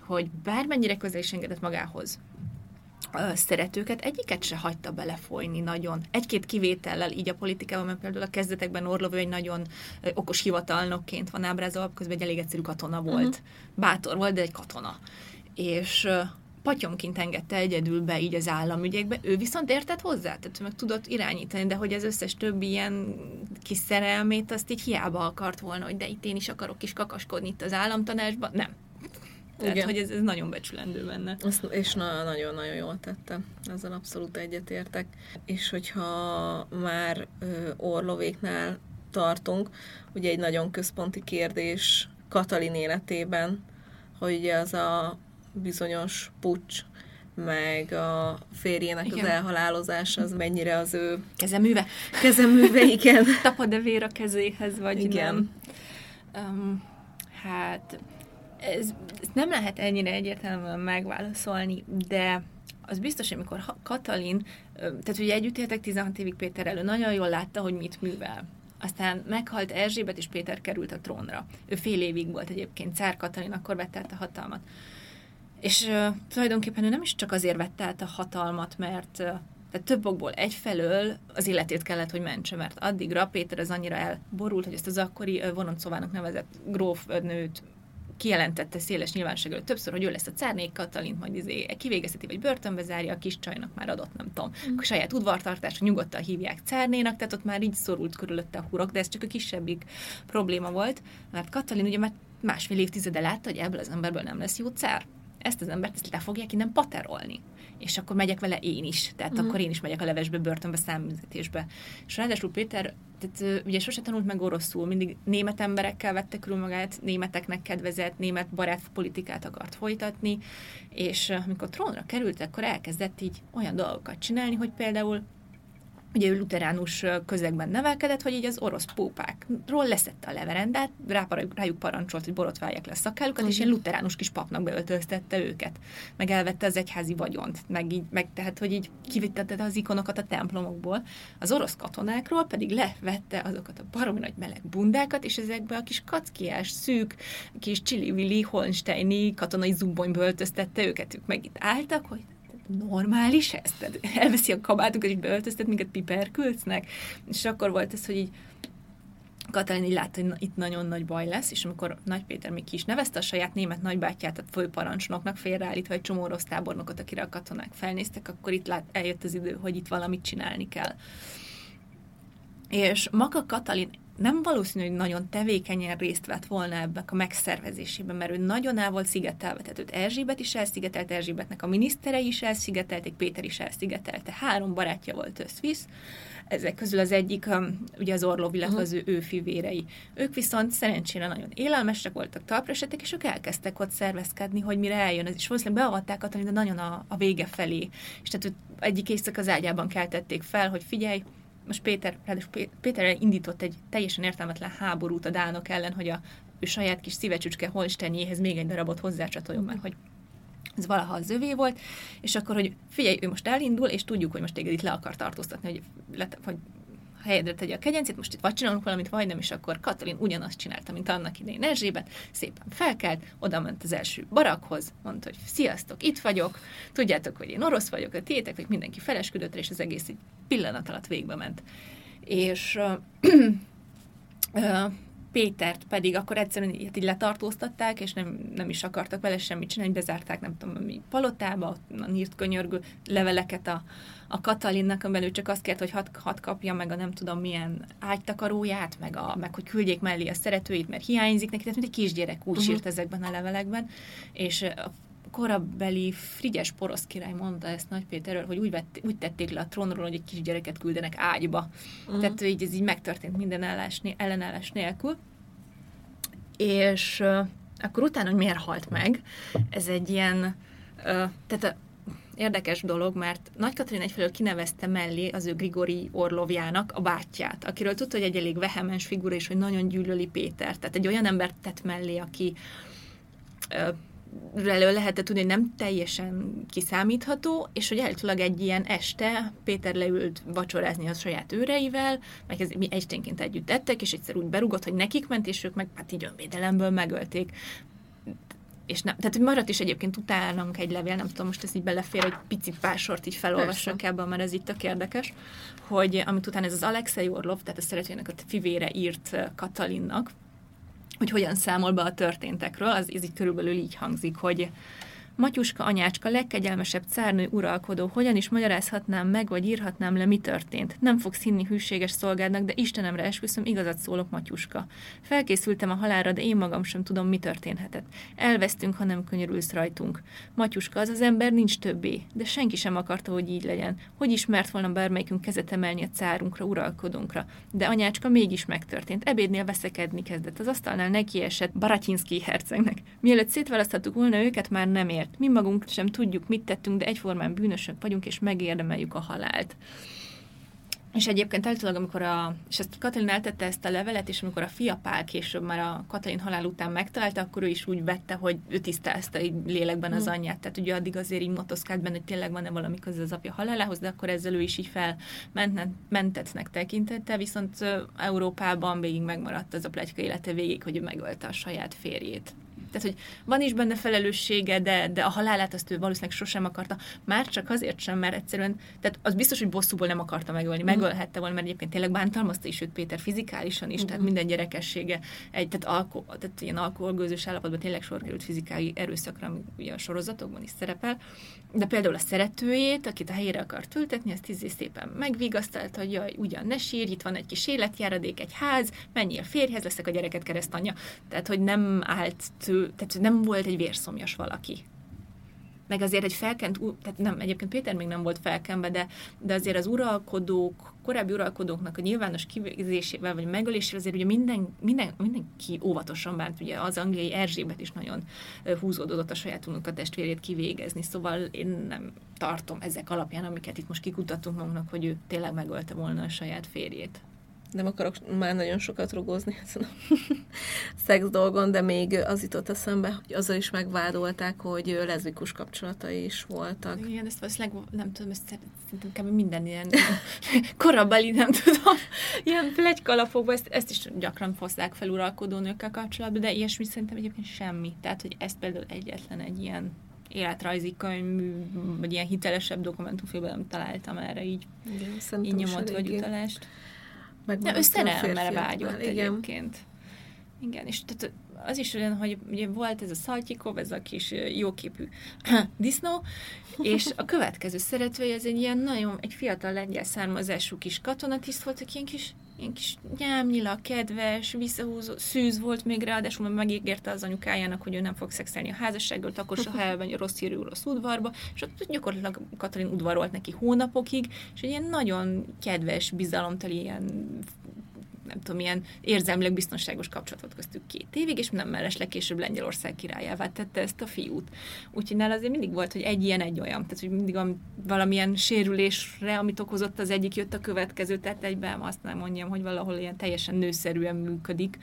hogy bármennyire közel is engedett magához szeretőket, egyiket se hagyta belefolyni nagyon. Egy-két kivétellel így a politikában, mert például a kezdetekben Orlov egy nagyon okos hivatalnokként van ábrázolva, közben egy elég egyszerű katona volt. Uh-huh. Bátor volt, de egy katona. És patyomként engedte egyedül be így az államügyekbe, ő viszont értett hozzá, tehát meg tudott irányítani, de hogy az összes többi ilyen kis szerelmét, azt így hiába akart volna, hogy de itt én is akarok is kakaskodni itt az államtanácsban, nem. Tehát, Igen. hogy ez, ez nagyon becsülendő benne. Azt, és na, nagyon-nagyon jól tette. Ezzel abszolút egyetértek. És hogyha már ö, Orlovéknál tartunk, ugye egy nagyon központi kérdés Katalin életében, hogy ugye az a bizonyos pucs, meg a férjének igen. az elhalálozása, az mennyire az ő... Kezeműve. Kezeműve, igen. Tapad-e vér a kezéhez, vagy igen. nem? Um, hát ez, ez nem lehet ennyire egyértelműen megválaszolni, de az biztos, amikor Katalin, tehát ugye együtt éltek 16 évig Péter elő, nagyon jól látta, hogy mit művel. Aztán meghalt Erzsébet, és Péter került a trónra. Ő fél évig volt egyébként, Cár Katalin akkor vette át a hatalmat. És uh, tulajdonképpen ő nem is csak azért vette át a hatalmat, mert uh, tehát több okból egyfelől az életét kellett, hogy mentse, mert addigra Péter az annyira elborult, hogy ezt az akkori uh, vononcóvának nevezett grófnőt kijelentette széles nyilvánosság előtt többször, hogy ő lesz a cárnék Katalint, majd izé kivégezheti, vagy börtönbe zárja, a kis csajnak már adott, nem tudom, mm. a saját udvartartásra nyugodtan hívják cárnénak, tehát ott már így szorult körülötte a hurok, de ez csak a kisebbik probléma volt, mert Katalin ugye már másfél évtizede látta, hogy ebből az emberből nem lesz jó cár. Ezt az embert ezt le fogják innen paterolni és akkor megyek vele én is. Tehát uh-huh. akkor én is megyek a levesbe, börtönbe, számüzetésbe. És ráadásul Péter, tehát ugye sose tanult meg oroszul, mindig német emberekkel vette körül magát, németeknek kedvezett, német barát politikát akart folytatni, és amikor trónra került, akkor elkezdett így olyan dolgokat csinálni, hogy például ugye ő luteránus közegben nevelkedett, hogy így az orosz pópákról leszette a leverendát, rájuk parancsolt, hogy borotválják le a szakállukat, uh-huh. és ilyen luteránus kis papnak beöltöztette őket, meg elvette az egyházi vagyont, meg így, meg tehát, hogy így kivittette az ikonokat a templomokból. Az orosz katonákról pedig levette azokat a baromi nagy meleg bundákat, és ezekbe a kis kackiás, szűk, kis csili holsteini katonai zubbonyba öltöztette őket, ők meg itt álltak, hogy normális ez? Tehát elveszi a kabátokat, és beöltöztet minket piperkülcnek? És akkor volt ez, hogy így Katalin így látta, hogy itt nagyon nagy baj lesz, és amikor Nagy Péter még ki is nevezte a saját német nagybátyját a főparancsnoknak, félreállítva egy csomó orosz tábornokot, akire a katonák felnéztek, akkor itt lát, eljött az idő, hogy itt valamit csinálni kell. És maga Katalin nem valószínű, hogy nagyon tevékenyen részt vett volna ebben a megszervezésében, mert ő nagyon el volt szigetelve, tehát őt Erzsébet is elszigetelt, Erzsébetnek a miniszterei is elszigetelték, Péter is elszigetelte. Három barátja volt összvisz, ezek közül az egyik, um, ugye az Orlov, illetve az ő, ő fivérei. Ők viszont szerencsére nagyon élelmesek voltak, talpresetek, és ők elkezdtek ott szervezkedni, hogy mire eljön ez, és valószínűleg beavatták Katalin, de nagyon a, a vége felé. És tehát egyik éjszak az ágyában keltették fel, hogy figyelj, most Péter, Péter indított egy teljesen értelmetlen háborút a dánok ellen, hogy a ő saját kis szívecsücske Holsteinjéhez még egy darabot hozzácsatoljon, mert hogy ez valaha az övé volt, és akkor, hogy figyelj, ő most elindul, és tudjuk, hogy most téged itt le akar tartóztatni, hogy, le, hogy helyedre tegye a kegyencét, most itt vagy csinálunk valamit, vagy nem, és akkor Katalin ugyanazt csinálta, mint annak idején Erzsébet, szépen felkelt, oda ment az első barakhoz, mondta, hogy sziasztok, itt vagyok, tudjátok, hogy én orosz vagyok, a tiétek, hogy mindenki felesküdött, és az egész egy pillanat alatt végbe ment. És uh, uh, Pétert pedig akkor egyszerűen így, így letartóztatták, és nem, nem is akartak vele semmit csinálni, bezárták, nem tudom, mi palotába, a nyírt könyörgő leveleket a, a Katalinnak, amiben csak azt kért, hogy hat, hat kapja meg a nem tudom milyen ágytakaróját, meg, a, meg hogy küldjék mellé a szeretőit, mert hiányzik neki, tehát mint egy kisgyerek úgy uh-huh. sírt ezekben a levelekben, és korabeli Frigyes porosz király mondta ezt Nagy Péterről, hogy úgy, vett, úgy tették le a trónról, hogy egy kisgyereket küldenek ágyba. Uh-huh. Tehát így, ez így megtörtént minden állás, ellenállás nélkül. És uh, akkor utána, hogy miért halt meg, ez egy ilyen, uh, tehát a, érdekes dolog, mert Nagy Katalin egyfelől kinevezte mellé az ő Grigori Orlovjának a bátyját, akiről tudta, hogy egy elég vehemens figura, és hogy nagyon gyűlöli Péter. Tehát egy olyan embert tett mellé, aki elő lehetett tudni, hogy nem teljesen kiszámítható, és hogy állítólag egy ilyen este Péter leült vacsorázni a saját őreivel, meg ez, mi esténként együtt ettek, és egyszer úgy berugott, hogy nekik ment, és ők meg hát így önvédelemből megölték. És nem, tehát maradt is egyébként utálnunk egy levél, nem tudom, most ez így belefér, hogy pici pár sort így felolvassak ebben, mert ez itt tök érdekes, hogy amit utána ez az Alexei Orlov, tehát a szeretőjének a fivére írt Katalinnak, hogy hogyan számol be a történtekről, az ez így körülbelül így hangzik, hogy Matyuska anyácska, legkegyelmesebb cárnő uralkodó, hogyan is magyarázhatnám meg, vagy írhatnám le, mi történt. Nem fogsz hinni hűséges szolgádnak, de Istenemre esküszöm, igazat szólok, Matyuska. Felkészültem a halálra, de én magam sem tudom, mi történhetett. Elvesztünk, ha nem könyörülsz rajtunk. Matyuska, az az ember nincs többé, de senki sem akarta, hogy így legyen. Hogy ismert volna bármelyikünk kezet emelni a cárunkra, uralkodónkra. De anyácska mégis megtörtént. Ebédnél veszekedni kezdett. Az asztalnál neki esett Baratyinszki hercegnek. Mielőtt szétválaszthattuk volna őket, már nem ért mert mi magunk sem tudjuk, mit tettünk, de egyformán bűnösök vagyunk, és megérdemeljük a halált. És egyébként általában, amikor a, és ezt Katalin eltette ezt a levelet, és amikor a fia Pál később már a Katalin halál után megtalálta, akkor ő is úgy vette, hogy ő tisztázta így lélekben az mm. anyját. Tehát ugye addig azért így motoszkált benne, hogy tényleg van-e valami köze az apja halálához, de akkor ezzel ő is így felmentetnek tekintette, viszont Európában végig megmaradt az a plegyka élete végig, hogy ő megölte a saját férjét. Tehát, hogy van is benne felelőssége, de, de a halálát azt ő valószínűleg sosem akarta. Már csak azért sem, mert egyszerűen, tehát az biztos, hogy bosszúból nem akarta megölni. Mhm. Megölhette volna, mert egyébként tényleg bántalmazta is őt Péter fizikálisan is, tehát mhm. minden gyerekessége egy, tehát, alko, tehát ilyen alkoholgőzős állapotban tényleg sor került fizikai erőszakra, ami ugye a sorozatokban is szerepel. De például a szeretőjét, akit a helyére akart ültetni, azt tíz szépen megvigasztalta, hogy jaj, ugyan ne sírj, itt van egy kis életjáradék, egy ház, menjél férjhez, leszek a gyereket keresztanyja. Tehát, hogy nem állt tő, tehát nem volt egy vérszomjas valaki. Meg azért egy felkent, tehát nem, egyébként Péter még nem volt felkenve, de, de azért az uralkodók, korábbi uralkodóknak a nyilvános kivégzésével vagy megölésével azért ugye minden, minden, mindenki óvatosan bánt, ugye az angliai Erzsébet is nagyon húzódott a saját unokatestvérét kivégezni, szóval én nem tartom ezek alapján, amiket itt most kikutatunk magunknak, hogy ő tényleg megölte volna a saját férjét nem akarok már nagyon sokat rugózni ezen a szex dolgon, de még az jutott eszembe, hogy azzal is megvádolták, hogy leszbikus kapcsolatai is voltak. Igen, ezt valószínűleg nem tudom, ezt szerintem kb. minden ilyen korabeli, nem tudom, ilyen plegykalapokban ezt, ezt is gyakran foszták fel uralkodó nőkkel kapcsolatban, de ilyesmi szerintem egyébként semmi. Tehát, hogy ezt például egyetlen egy ilyen életrajzi könyv, vagy ilyen hitelesebb dokumentumfilmben nem találtam erre így, Igen, így nyomott vagy utalást. Meg ja, ő szerelmere vágyott igen. egyébként. Igen, és tehát az is olyan, hogy ugye volt ez a Szaltyikov, ez a kis jóképű disznó, és a következő szeretője, ez egy ilyen nagyon, egy fiatal lengyel származású kis katonatiszt volt, aki ilyen kis, ilyen kis nyámnyila, kedves, visszahúzó, szűz volt még ráadásul, mert megígérte az anyukájának, hogy ő nem fog szexelni a házassággal, akkor soha elvenni a rossz hírű rossz udvarba, és ott gyakorlatilag Katalin udvarolt neki hónapokig, és egy ilyen nagyon kedves, bizalomteli, ilyen nem tudom, milyen érzelmileg biztonságos kapcsolatot köztük két évig, és nem mellesleg később Lengyelország királyává tette ezt a fiút. Úgyhogy nála azért mindig volt, hogy egy ilyen, egy olyan. Tehát, hogy mindig valamilyen sérülésre, amit okozott az egyik, jött a következő, tehát egyben azt nem mondjam, hogy valahol ilyen teljesen nőszerűen működik.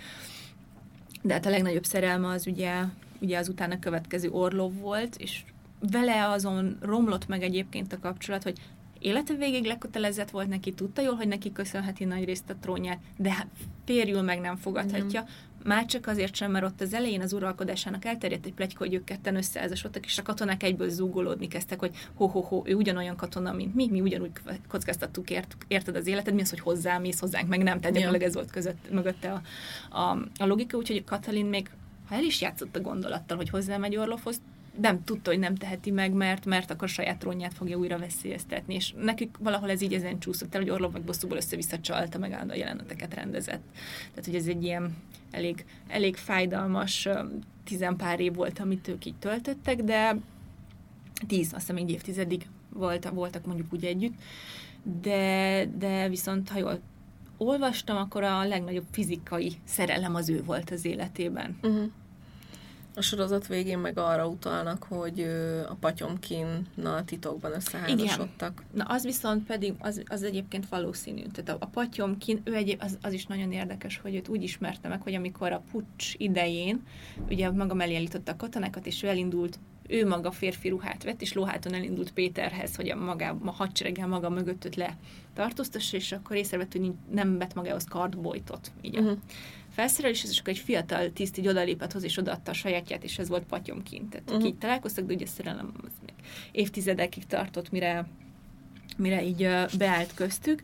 De hát a legnagyobb szerelme az ugye, ugye az utána következő Orlov volt, és vele azon romlott meg egyébként a kapcsolat, hogy élete végig lekötelezett volt neki, tudta jól, hogy neki köszönheti nagy részt a trónját, de hát férjül meg nem fogadhatja. Nem. Már csak azért sem, mert ott az elején az uralkodásának elterjedt egy pletyka, hogy ők ketten összeházasodtak, és a katonák egyből zúgolódni kezdtek, hogy ho-ho-ho, ő ugyanolyan katona, mint mi, mi ugyanúgy kockáztattuk, ért, érted az életed, mi az, hogy hozzámész hozzánk, meg nem, tehát gyakorlatilag ez volt között, mögötte a, a, a logika, úgyhogy Katalin még ha el is játszott a gondolattal, hogy hozzámegy Orlovhoz, nem tudta, hogy nem teheti meg, mert, mert akkor saját trónját fogja újra veszélyeztetni. És nekik valahol ez így ezen csúszott el, hogy Orlov meg bosszúból össze-vissza csalta, meg a jeleneteket rendezett. Tehát, hogy ez egy ilyen elég, elég fájdalmas tizenpár év volt, amit ők így töltöttek, de tíz, azt hiszem egy évtizedig volt, voltak mondjuk úgy együtt, de, de viszont ha jól olvastam, akkor a legnagyobb fizikai szerelem az ő volt az életében. Uh-huh. A sorozat végén meg arra utalnak, hogy a Patyomkinnal titokban összeházasodtak. Igen. Na az viszont pedig, az, az egyébként valószínű. Tehát a, a Patyomkin, ő egy, az, az is nagyon érdekes, hogy őt úgy ismerte meg, hogy amikor a pucs idején, ugye maga mellé elította a katonákat, és ő elindult ő maga férfi ruhát vett, és lóháton elindult Péterhez, hogy a, maga, a hadsereggel maga mögött le tartóztassa, és akkor észrevett, hogy nem vett magához kardbojtot. Így uh-huh felszerelés, és akkor egy fiatal tiszt így odalépett hozzá, és odaadta a sajátját, és ez volt patyomként. Tehát uh-huh. így találkoztak, de ugye szerelem az még évtizedekig tartott, mire, mire így beállt köztük,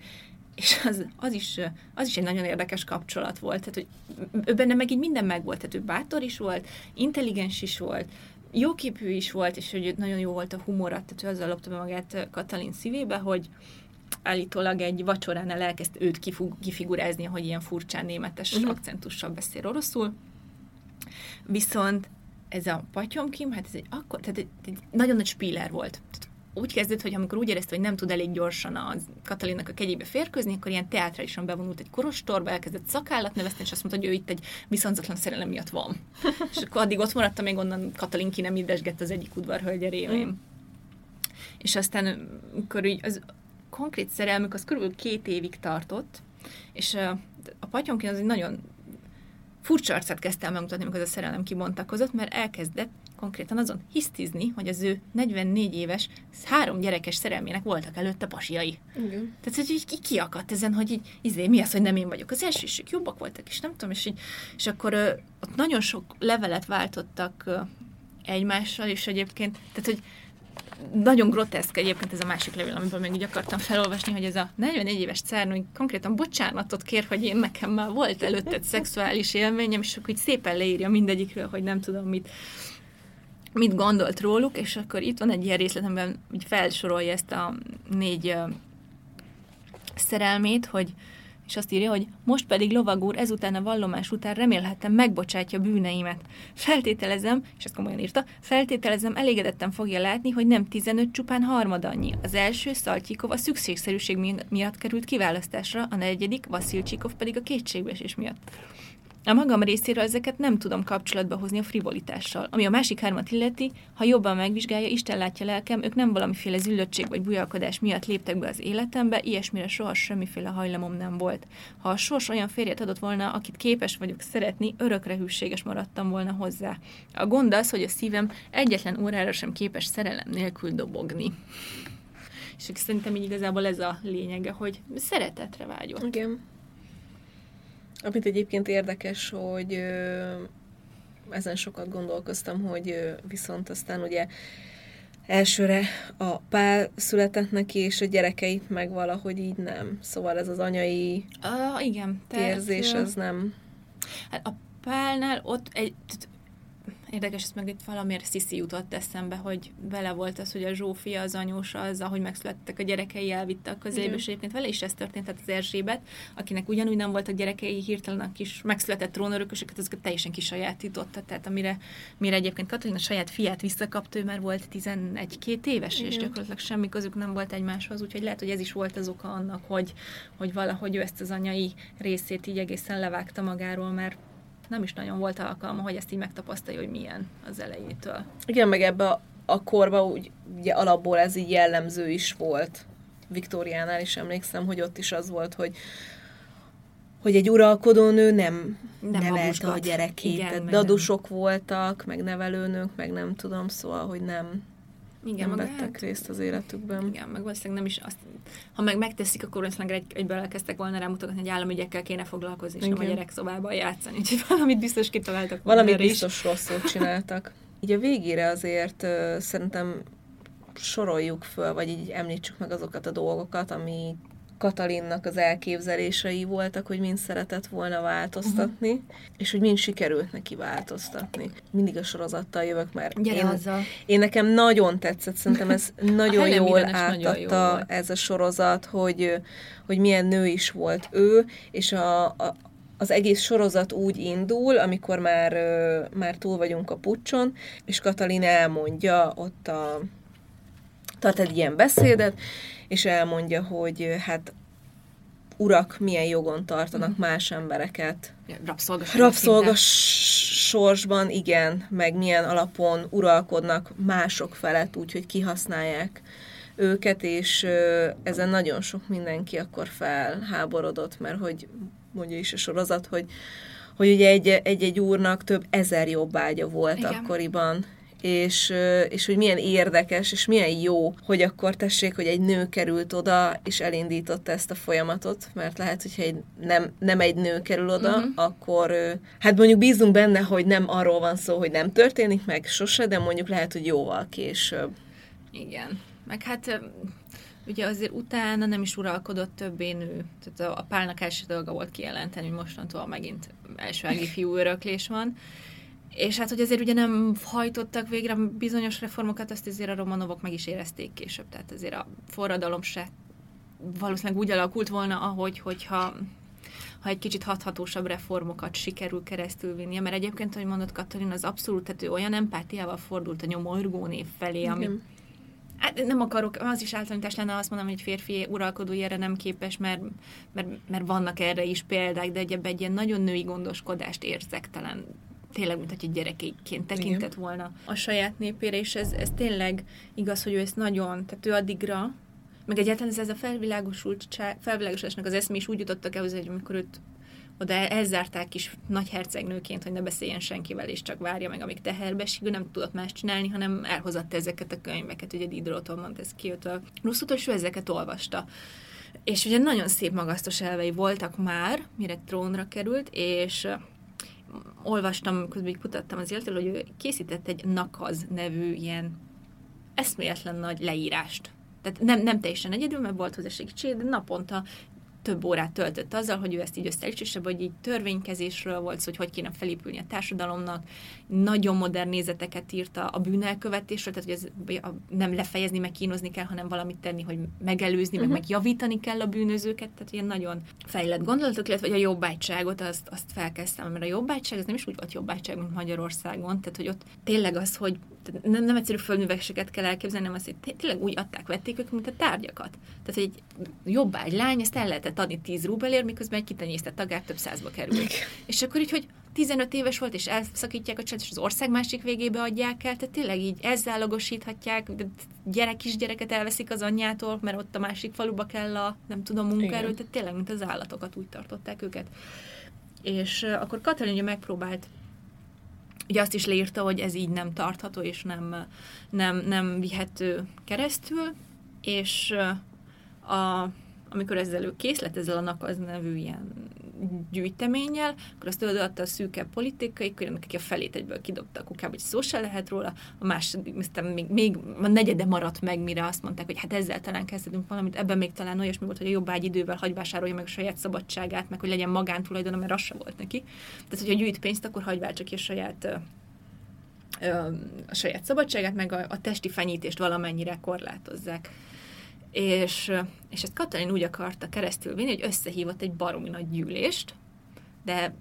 és az, az, is, az is egy nagyon érdekes kapcsolat volt, tehát hogy ő benne meg így minden meg volt, tehát ő bátor is volt, intelligens is volt, jóképű is volt, és hogy nagyon jó volt a humora, tehát ő azzal lopta be magát Katalin szívébe, hogy, állítólag egy vacsoránál elkezd őt kifug, kifigurázni, hogy ilyen furcsán németes uh-huh. akcentussal beszél oroszul. Viszont ez a patyomkim, hát ez egy akkor, tehát egy, egy nagyon nagy spíler volt. Tehát úgy kezdett, hogy amikor úgy érezte, hogy nem tud elég gyorsan a Katalinnak a kegyébe férkőzni, akkor ilyen teátrálisan bevonult egy korostorba, elkezdett szakállat nevezni, és azt mondta, hogy ő itt egy viszonzatlan szerelem miatt van. és akkor addig ott maradta, még onnan Katalin ki nem idesgett az egyik udvarhölgye révén. Mm. És aztán, amikor így az, konkrét szerelmük az körülbelül két évig tartott, és a, patyomkin az egy nagyon furcsa arcát kezdte el megmutatni, amikor az a szerelem kibontakozott, mert elkezdett konkrétan azon hisztizni, hogy az ő 44 éves, három gyerekes szerelmének voltak előtte pasiai. Igen. Tehát, hogy így kiakadt ezen, hogy így, izé, mi az, hogy nem én vagyok. Az elsősük jobbak voltak, és nem tudom, és, így, és akkor ö, ott nagyon sok levelet váltottak ö, egymással, és egyébként, tehát, hogy nagyon groteszk egyébként ez a másik levél, amiből még így akartam felolvasni, hogy ez a 44 éves cárnő konkrétan bocsánatot kér, hogy én nekem már volt előtted szexuális élményem, és akkor így szépen leírja mindegyikről, hogy nem tudom mit, mit gondolt róluk, és akkor itt van egy ilyen részlet, amiben felsorolja ezt a négy uh, szerelmét, hogy és azt írja, hogy most pedig lovagúr ezután a vallomás után remélhettem megbocsátja bűneimet. Feltételezem, és ezt komolyan írta, feltételezem elégedetten fogja látni, hogy nem 15 csupán harmad annyi. Az első Szaltyikov a szükségszerűség miatt került kiválasztásra, a negyedik Vasilcsikov pedig a kétségbeesés miatt. A magam részéről ezeket nem tudom kapcsolatba hozni a frivolitással. Ami a másik hármat illeti, ha jobban megvizsgálja, Isten látja lelkem, ők nem valamiféle züllöttség vagy bujalkodás miatt léptek be az életembe, ilyesmire soha semmiféle hajlamom nem volt. Ha a sors olyan férjet adott volna, akit képes vagyok szeretni, örökre hűséges maradtam volna hozzá. A gond az, hogy a szívem egyetlen órára sem képes szerelem nélkül dobogni. És szerintem így igazából ez a lényege, hogy szeretetre vágyott. Igen. Amit egyébként érdekes, hogy ezen sokat gondolkoztam, hogy viszont aztán ugye elsőre a pál született neki, és a gyerekeit meg valahogy így nem. Szóval ez az anyai uh, igen, érzés, ez nem... Hát a pálnál ott egy, Érdekes, ezt meg itt valamiért Sziszi jutott eszembe, hogy vele volt az, hogy a Zsófia, az anyósa, az, ahogy megszülettek a gyerekei, elvitte a közébe, és egyébként vele is ez történt, tehát az Erzsébet, akinek ugyanúgy nem voltak gyerekei, hirtelen a kis megszületett trónörökösöket, azokat teljesen kisajátította, tehát amire mire egyébként Katalin a saját fiát visszakapta, ő már volt 11-2 éves, Igen. és gyakorlatilag semmi közük nem volt egymáshoz, úgyhogy lehet, hogy ez is volt az oka annak, hogy, hogy valahogy ő ezt az anyai részét így egészen levágta magáról, mert nem is nagyon volt alkalma, hogy ezt így megtapasztalja, hogy milyen az elejétől. Igen, meg ebbe a, a korba úgy, ugye alapból ez így jellemző is volt. Viktóriánál is emlékszem, hogy ott is az volt, hogy hogy egy uralkodó nő nem, nem nevelte a gyerekét. Igen, dadusok nem. voltak, meg nevelőnök, meg nem tudom, szóval, hogy nem, Igen, nem meg vettek hát- részt az életükben. Igen, meg valószínűleg nem is azt, ha meg megteszik, akkor valószínűleg egy, egyből elkezdtek volna rámutatni, hogy államügyekkel kéne foglalkozni, és nem a gyerekszobában játszani. Úgyhogy valamit biztos kitaláltak Valamit erre is. biztos rosszul csináltak. Így a végére azért ö, szerintem soroljuk föl, vagy így említsük meg azokat a dolgokat, ami Katalinnak az elképzelései voltak, hogy mind szeretett volna változtatni, uh-huh. és hogy mind sikerült neki változtatni. Mindig a sorozattal jövök, mert Gyere én, azzal. én nekem nagyon tetszett, szerintem ez nagyon Helen jól is nagyon jó átadta ez a sorozat, hogy, hogy milyen nő is volt ő, és a, a, az egész sorozat úgy indul, amikor már, már túl vagyunk a pucson, és Katalin elmondja ott a tart egy ilyen beszédet, és elmondja, hogy hát urak milyen jogon tartanak más embereket Rabszolgaság. rabszolga sorsban, igen, meg milyen alapon uralkodnak mások felett, úgyhogy kihasználják őket, és ezen nagyon sok mindenki akkor felháborodott, mert hogy mondja is a sorozat, hogy, hogy ugye egy, egy-egy úrnak több ezer jobbágya volt. Igen. akkoriban, és, és hogy milyen érdekes, és milyen jó, hogy akkor tessék, hogy egy nő került oda, és elindította ezt a folyamatot, mert lehet, hogyha egy, nem, nem egy nő kerül oda, uh-huh. akkor hát mondjuk bízunk benne, hogy nem arról van szó, hogy nem történik meg sose, de mondjuk lehet, hogy jóval később. Igen. Meg hát ugye azért utána nem is uralkodott többé nő. Tehát a, a pálnak első dolga volt kijelenteni, hogy mostantól megint elsőági fiú öröklés van. És hát, hogy azért ugye nem hajtottak végre bizonyos reformokat, azt azért a romanovok meg is érezték később. Tehát azért a forradalom se valószínűleg úgy alakult volna, ahogy, hogyha ha egy kicsit hathatósabb reformokat sikerül keresztül vinnie, mert egyébként, ahogy mondott Katalin, az abszolút, tehát ő olyan empátiával fordult a nyomorgó név felé, ami, Igen. Hát nem akarok, az is általános lenne azt mondom, hogy egy férfi uralkodó erre nem képes, mert, mert, mert vannak erre is példák, de egy, egy ilyen nagyon női gondoskodást érzektelen tényleg, mint hogy egy gyerekéként tekintett volna a saját népére, és ez, ez tényleg igaz, hogy ő ezt nagyon, tehát ő addigra, meg egyáltalán ez, ez a felvilágosultság, felvilágosodásnak az eszmé is úgy jutottak el, hogy amikor őt oda elzárták is nagy hercegnőként, hogy ne beszéljen senkivel, és csak várja meg, amíg teherbe ő nem tudott más csinálni, hanem elhozatta ezeket a könyveket, ugye Diderotól Montesquieu-től, Rousseau-tól, és ő ezeket olvasta. És ugye nagyon szép magasztos elvei voltak már, mire trónra került, és olvastam, közben kutattam az életről, hogy ő készített egy Nakaz nevű ilyen eszméletlen nagy leírást. Tehát nem, nem teljesen egyedül, mert volt hozzá segítség, de naponta több órát töltött azzal, hogy ő ezt így összeütsesse, hogy így törvénykezésről volt szó, hogy hogy kéne felépülni a társadalomnak, nagyon modern nézeteket írta a bűnelkövetésről, tehát hogy ez nem lefejezni, meg kínozni kell, hanem valamit tenni, hogy megelőzni, meg megjavítani kell a bűnözőket, tehát ilyen nagyon fejlett gondolatok, illetve hogy a jobbágyságot azt, azt felkezdtem, mert a jobbágyság az nem is úgy volt jobbágyság, mint Magyarországon, tehát hogy ott tényleg az, hogy nem, nem egyszerű földműveseket kell elképzelni, hanem az, hogy té- tényleg úgy adták, vették őket, mint a tárgyakat. Tehát, hogy egy jobbágy lány, ezt el lehetett adni 10 rubelért, miközben egy kitenyésztett tagár több százba került. És akkor így, hogy 15 éves volt, és elszakítják a család, és az ország másik végébe adják el, tehát tényleg így ezzálogosíthatják, gyerek kisgyereket elveszik az anyjától, mert ott a másik faluba kell a, nem tudom, munkaerő, Igen. tehát tényleg, mint az állatokat úgy tartották őket. És akkor Katalin ugye megpróbált ugye azt is leírta, hogy ez így nem tartható, és nem, nem, nem vihető keresztül, és a, amikor ezzel ő kész lett, ezzel a Nakaz nevű ilyen gyűjteménnyel, akkor azt odaadta a szűkebb politikai körülnek, aki a felét egyből kidobta a kukába, hogy szó se lehet róla, a második, aztán még, még a negyede maradt meg, mire azt mondták, hogy hát ezzel talán kezdhetünk valamit, ebben még talán olyasmi volt, hogy a jobbágy idővel hagy vásárolja meg a saját szabadságát, meg hogy legyen magántulajdona, mert az se volt neki. Tehát, hogyha gyűjt pénzt, akkor hagy váltsa ki a saját a saját szabadságát, meg a, a testi fenyítést valamennyire korlátozzák. És, és ezt Katalin úgy akarta keresztül vinni, hogy összehívott egy baromi nagy gyűlést, de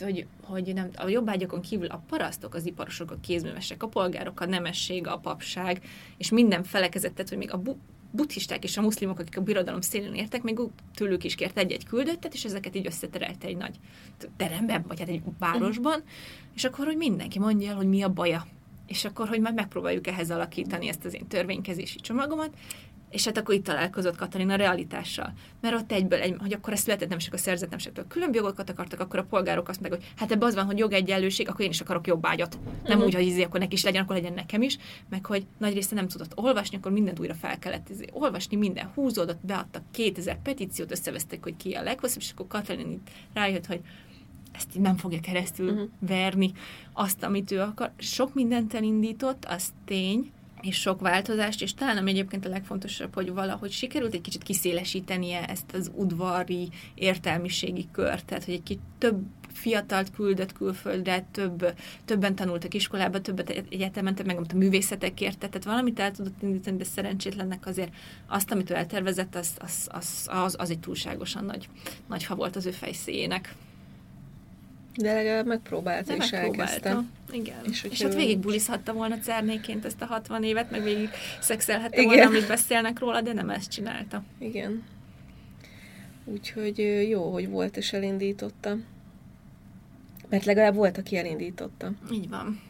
hogy, hogy nem, a jobbágyakon kívül a parasztok, az iparosok, a kézművesek, a polgárok, a nemesség, a papság, és minden felekezett, tehát, hogy még a bu- buddhisták és a muszlimok, akik a birodalom szélén értek, még tőlük is kért egy-egy küldöttet, és ezeket így összeterelte egy nagy teremben, vagy hát egy városban, és akkor, hogy mindenki mondja el, hogy mi a baja. És akkor, hogy majd megpróbáljuk ehhez alakítani ezt az én törvénykezési csomagomat, És hát akkor itt találkozott Katalin a realitással. Mert ott egyből, egy, hogy akkor a született nemesek, a szerzett nemesek különb jogokat akartak, akkor a polgárok azt mondták, hogy hát ebben az van, hogy jogegyenlőség, akkor én is akarok jobb ágyat. Nem uh-huh. úgy, hogy izé, akkor neki is legyen, akkor legyen nekem is, meg hogy nagy része nem tudott olvasni, akkor mindent újra fel kellett izé, olvasni, minden húzódott, beadtak 2000 petíciót, összevesztek, hogy ki a leghosszabb, és akkor Katalin itt rájött, hogy ezt nem fogja keresztül uh-huh. verni azt, amit ő akar. Sok mindent elindított, az tény, és sok változást, és talán ami egyébként a legfontosabb, hogy valahogy sikerült egy kicsit kiszélesítenie ezt az udvari értelmiségi kört, tehát hogy egy kicsit több fiatalt küldött külföldre, több, többen tanultak iskolába, többet egyetemen, meg a művészetekért, tehát valamit el tudott indítani, de szerencsétlennek azért azt, amit ő eltervezett, az, az, az, az, az egy túlságosan nagy, nagy ha volt az ő fejszéjének. De legalább megpróbálta De és elkezdte. Igen. És, és hát végig bulizhatta volna cernéként ezt a 60 évet, meg végig szexelhette Igen. volna, amit beszélnek róla, de nem ezt csinálta. Igen. Úgyhogy jó, hogy volt és elindította. Mert legalább volt, aki elindította. Így van.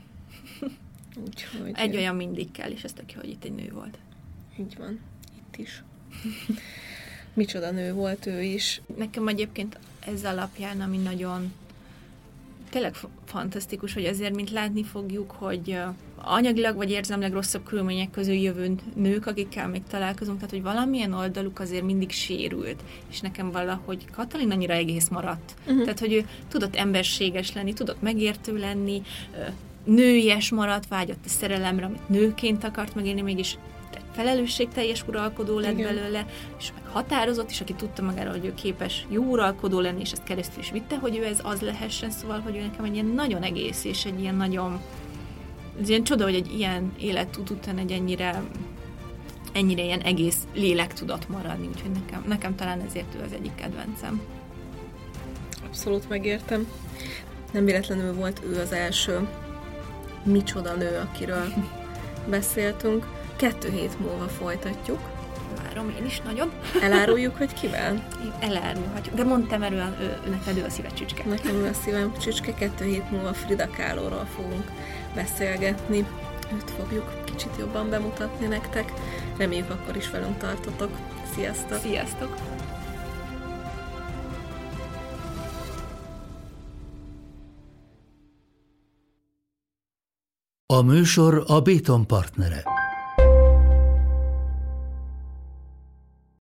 Úgyhogy... Egy olyan mindig kell, és ez tök jó, hogy itt egy nő volt. Így van. Itt is. Micsoda nő volt ő is. Nekem egyébként ez alapján, ami nagyon tényleg fantasztikus, hogy azért, mint látni fogjuk, hogy anyagilag vagy érzelmileg rosszabb körülmények közül jövő nők, akikkel még találkozunk, tehát hogy valamilyen oldaluk azért mindig sérült, és nekem valahogy Katalin annyira egész maradt. Uh-huh. Tehát, hogy ő tudott emberséges lenni, tudott megértő lenni, nőies maradt, vágyott a szerelemre, amit nőként akart megélni, mégis felelősségteljes uralkodó lett Igen. belőle, és meg határozott, és aki tudta magára, hogy ő képes jó uralkodó lenni, és ezt keresztül is vitte, hogy ő ez az lehessen, szóval, hogy ő nekem egy ilyen nagyon egész, és egy ilyen nagyon ez ilyen csoda, hogy egy ilyen életút után egy ennyire ennyire ilyen egész lélek tudott maradni, úgyhogy nekem, nekem talán ezért ő az egyik kedvencem. Abszolút megértem. Nem véletlenül volt ő az első micsoda nő, akiről beszéltünk. Kettő hét múlva folytatjuk. Várom én is nagyon. Eláruljuk, hogy kivel? Elárulhatjuk. De mondtam erről, ő, neked ő a szíved csücske. Nekem ő a szívem csücske. Kettő hét múlva Frida Kahlo-ról fogunk beszélgetni. Őt fogjuk kicsit jobban bemutatni nektek. Reméljük akkor is velünk tartotok. Sziasztok! Sziasztok! A műsor a Béton partnere.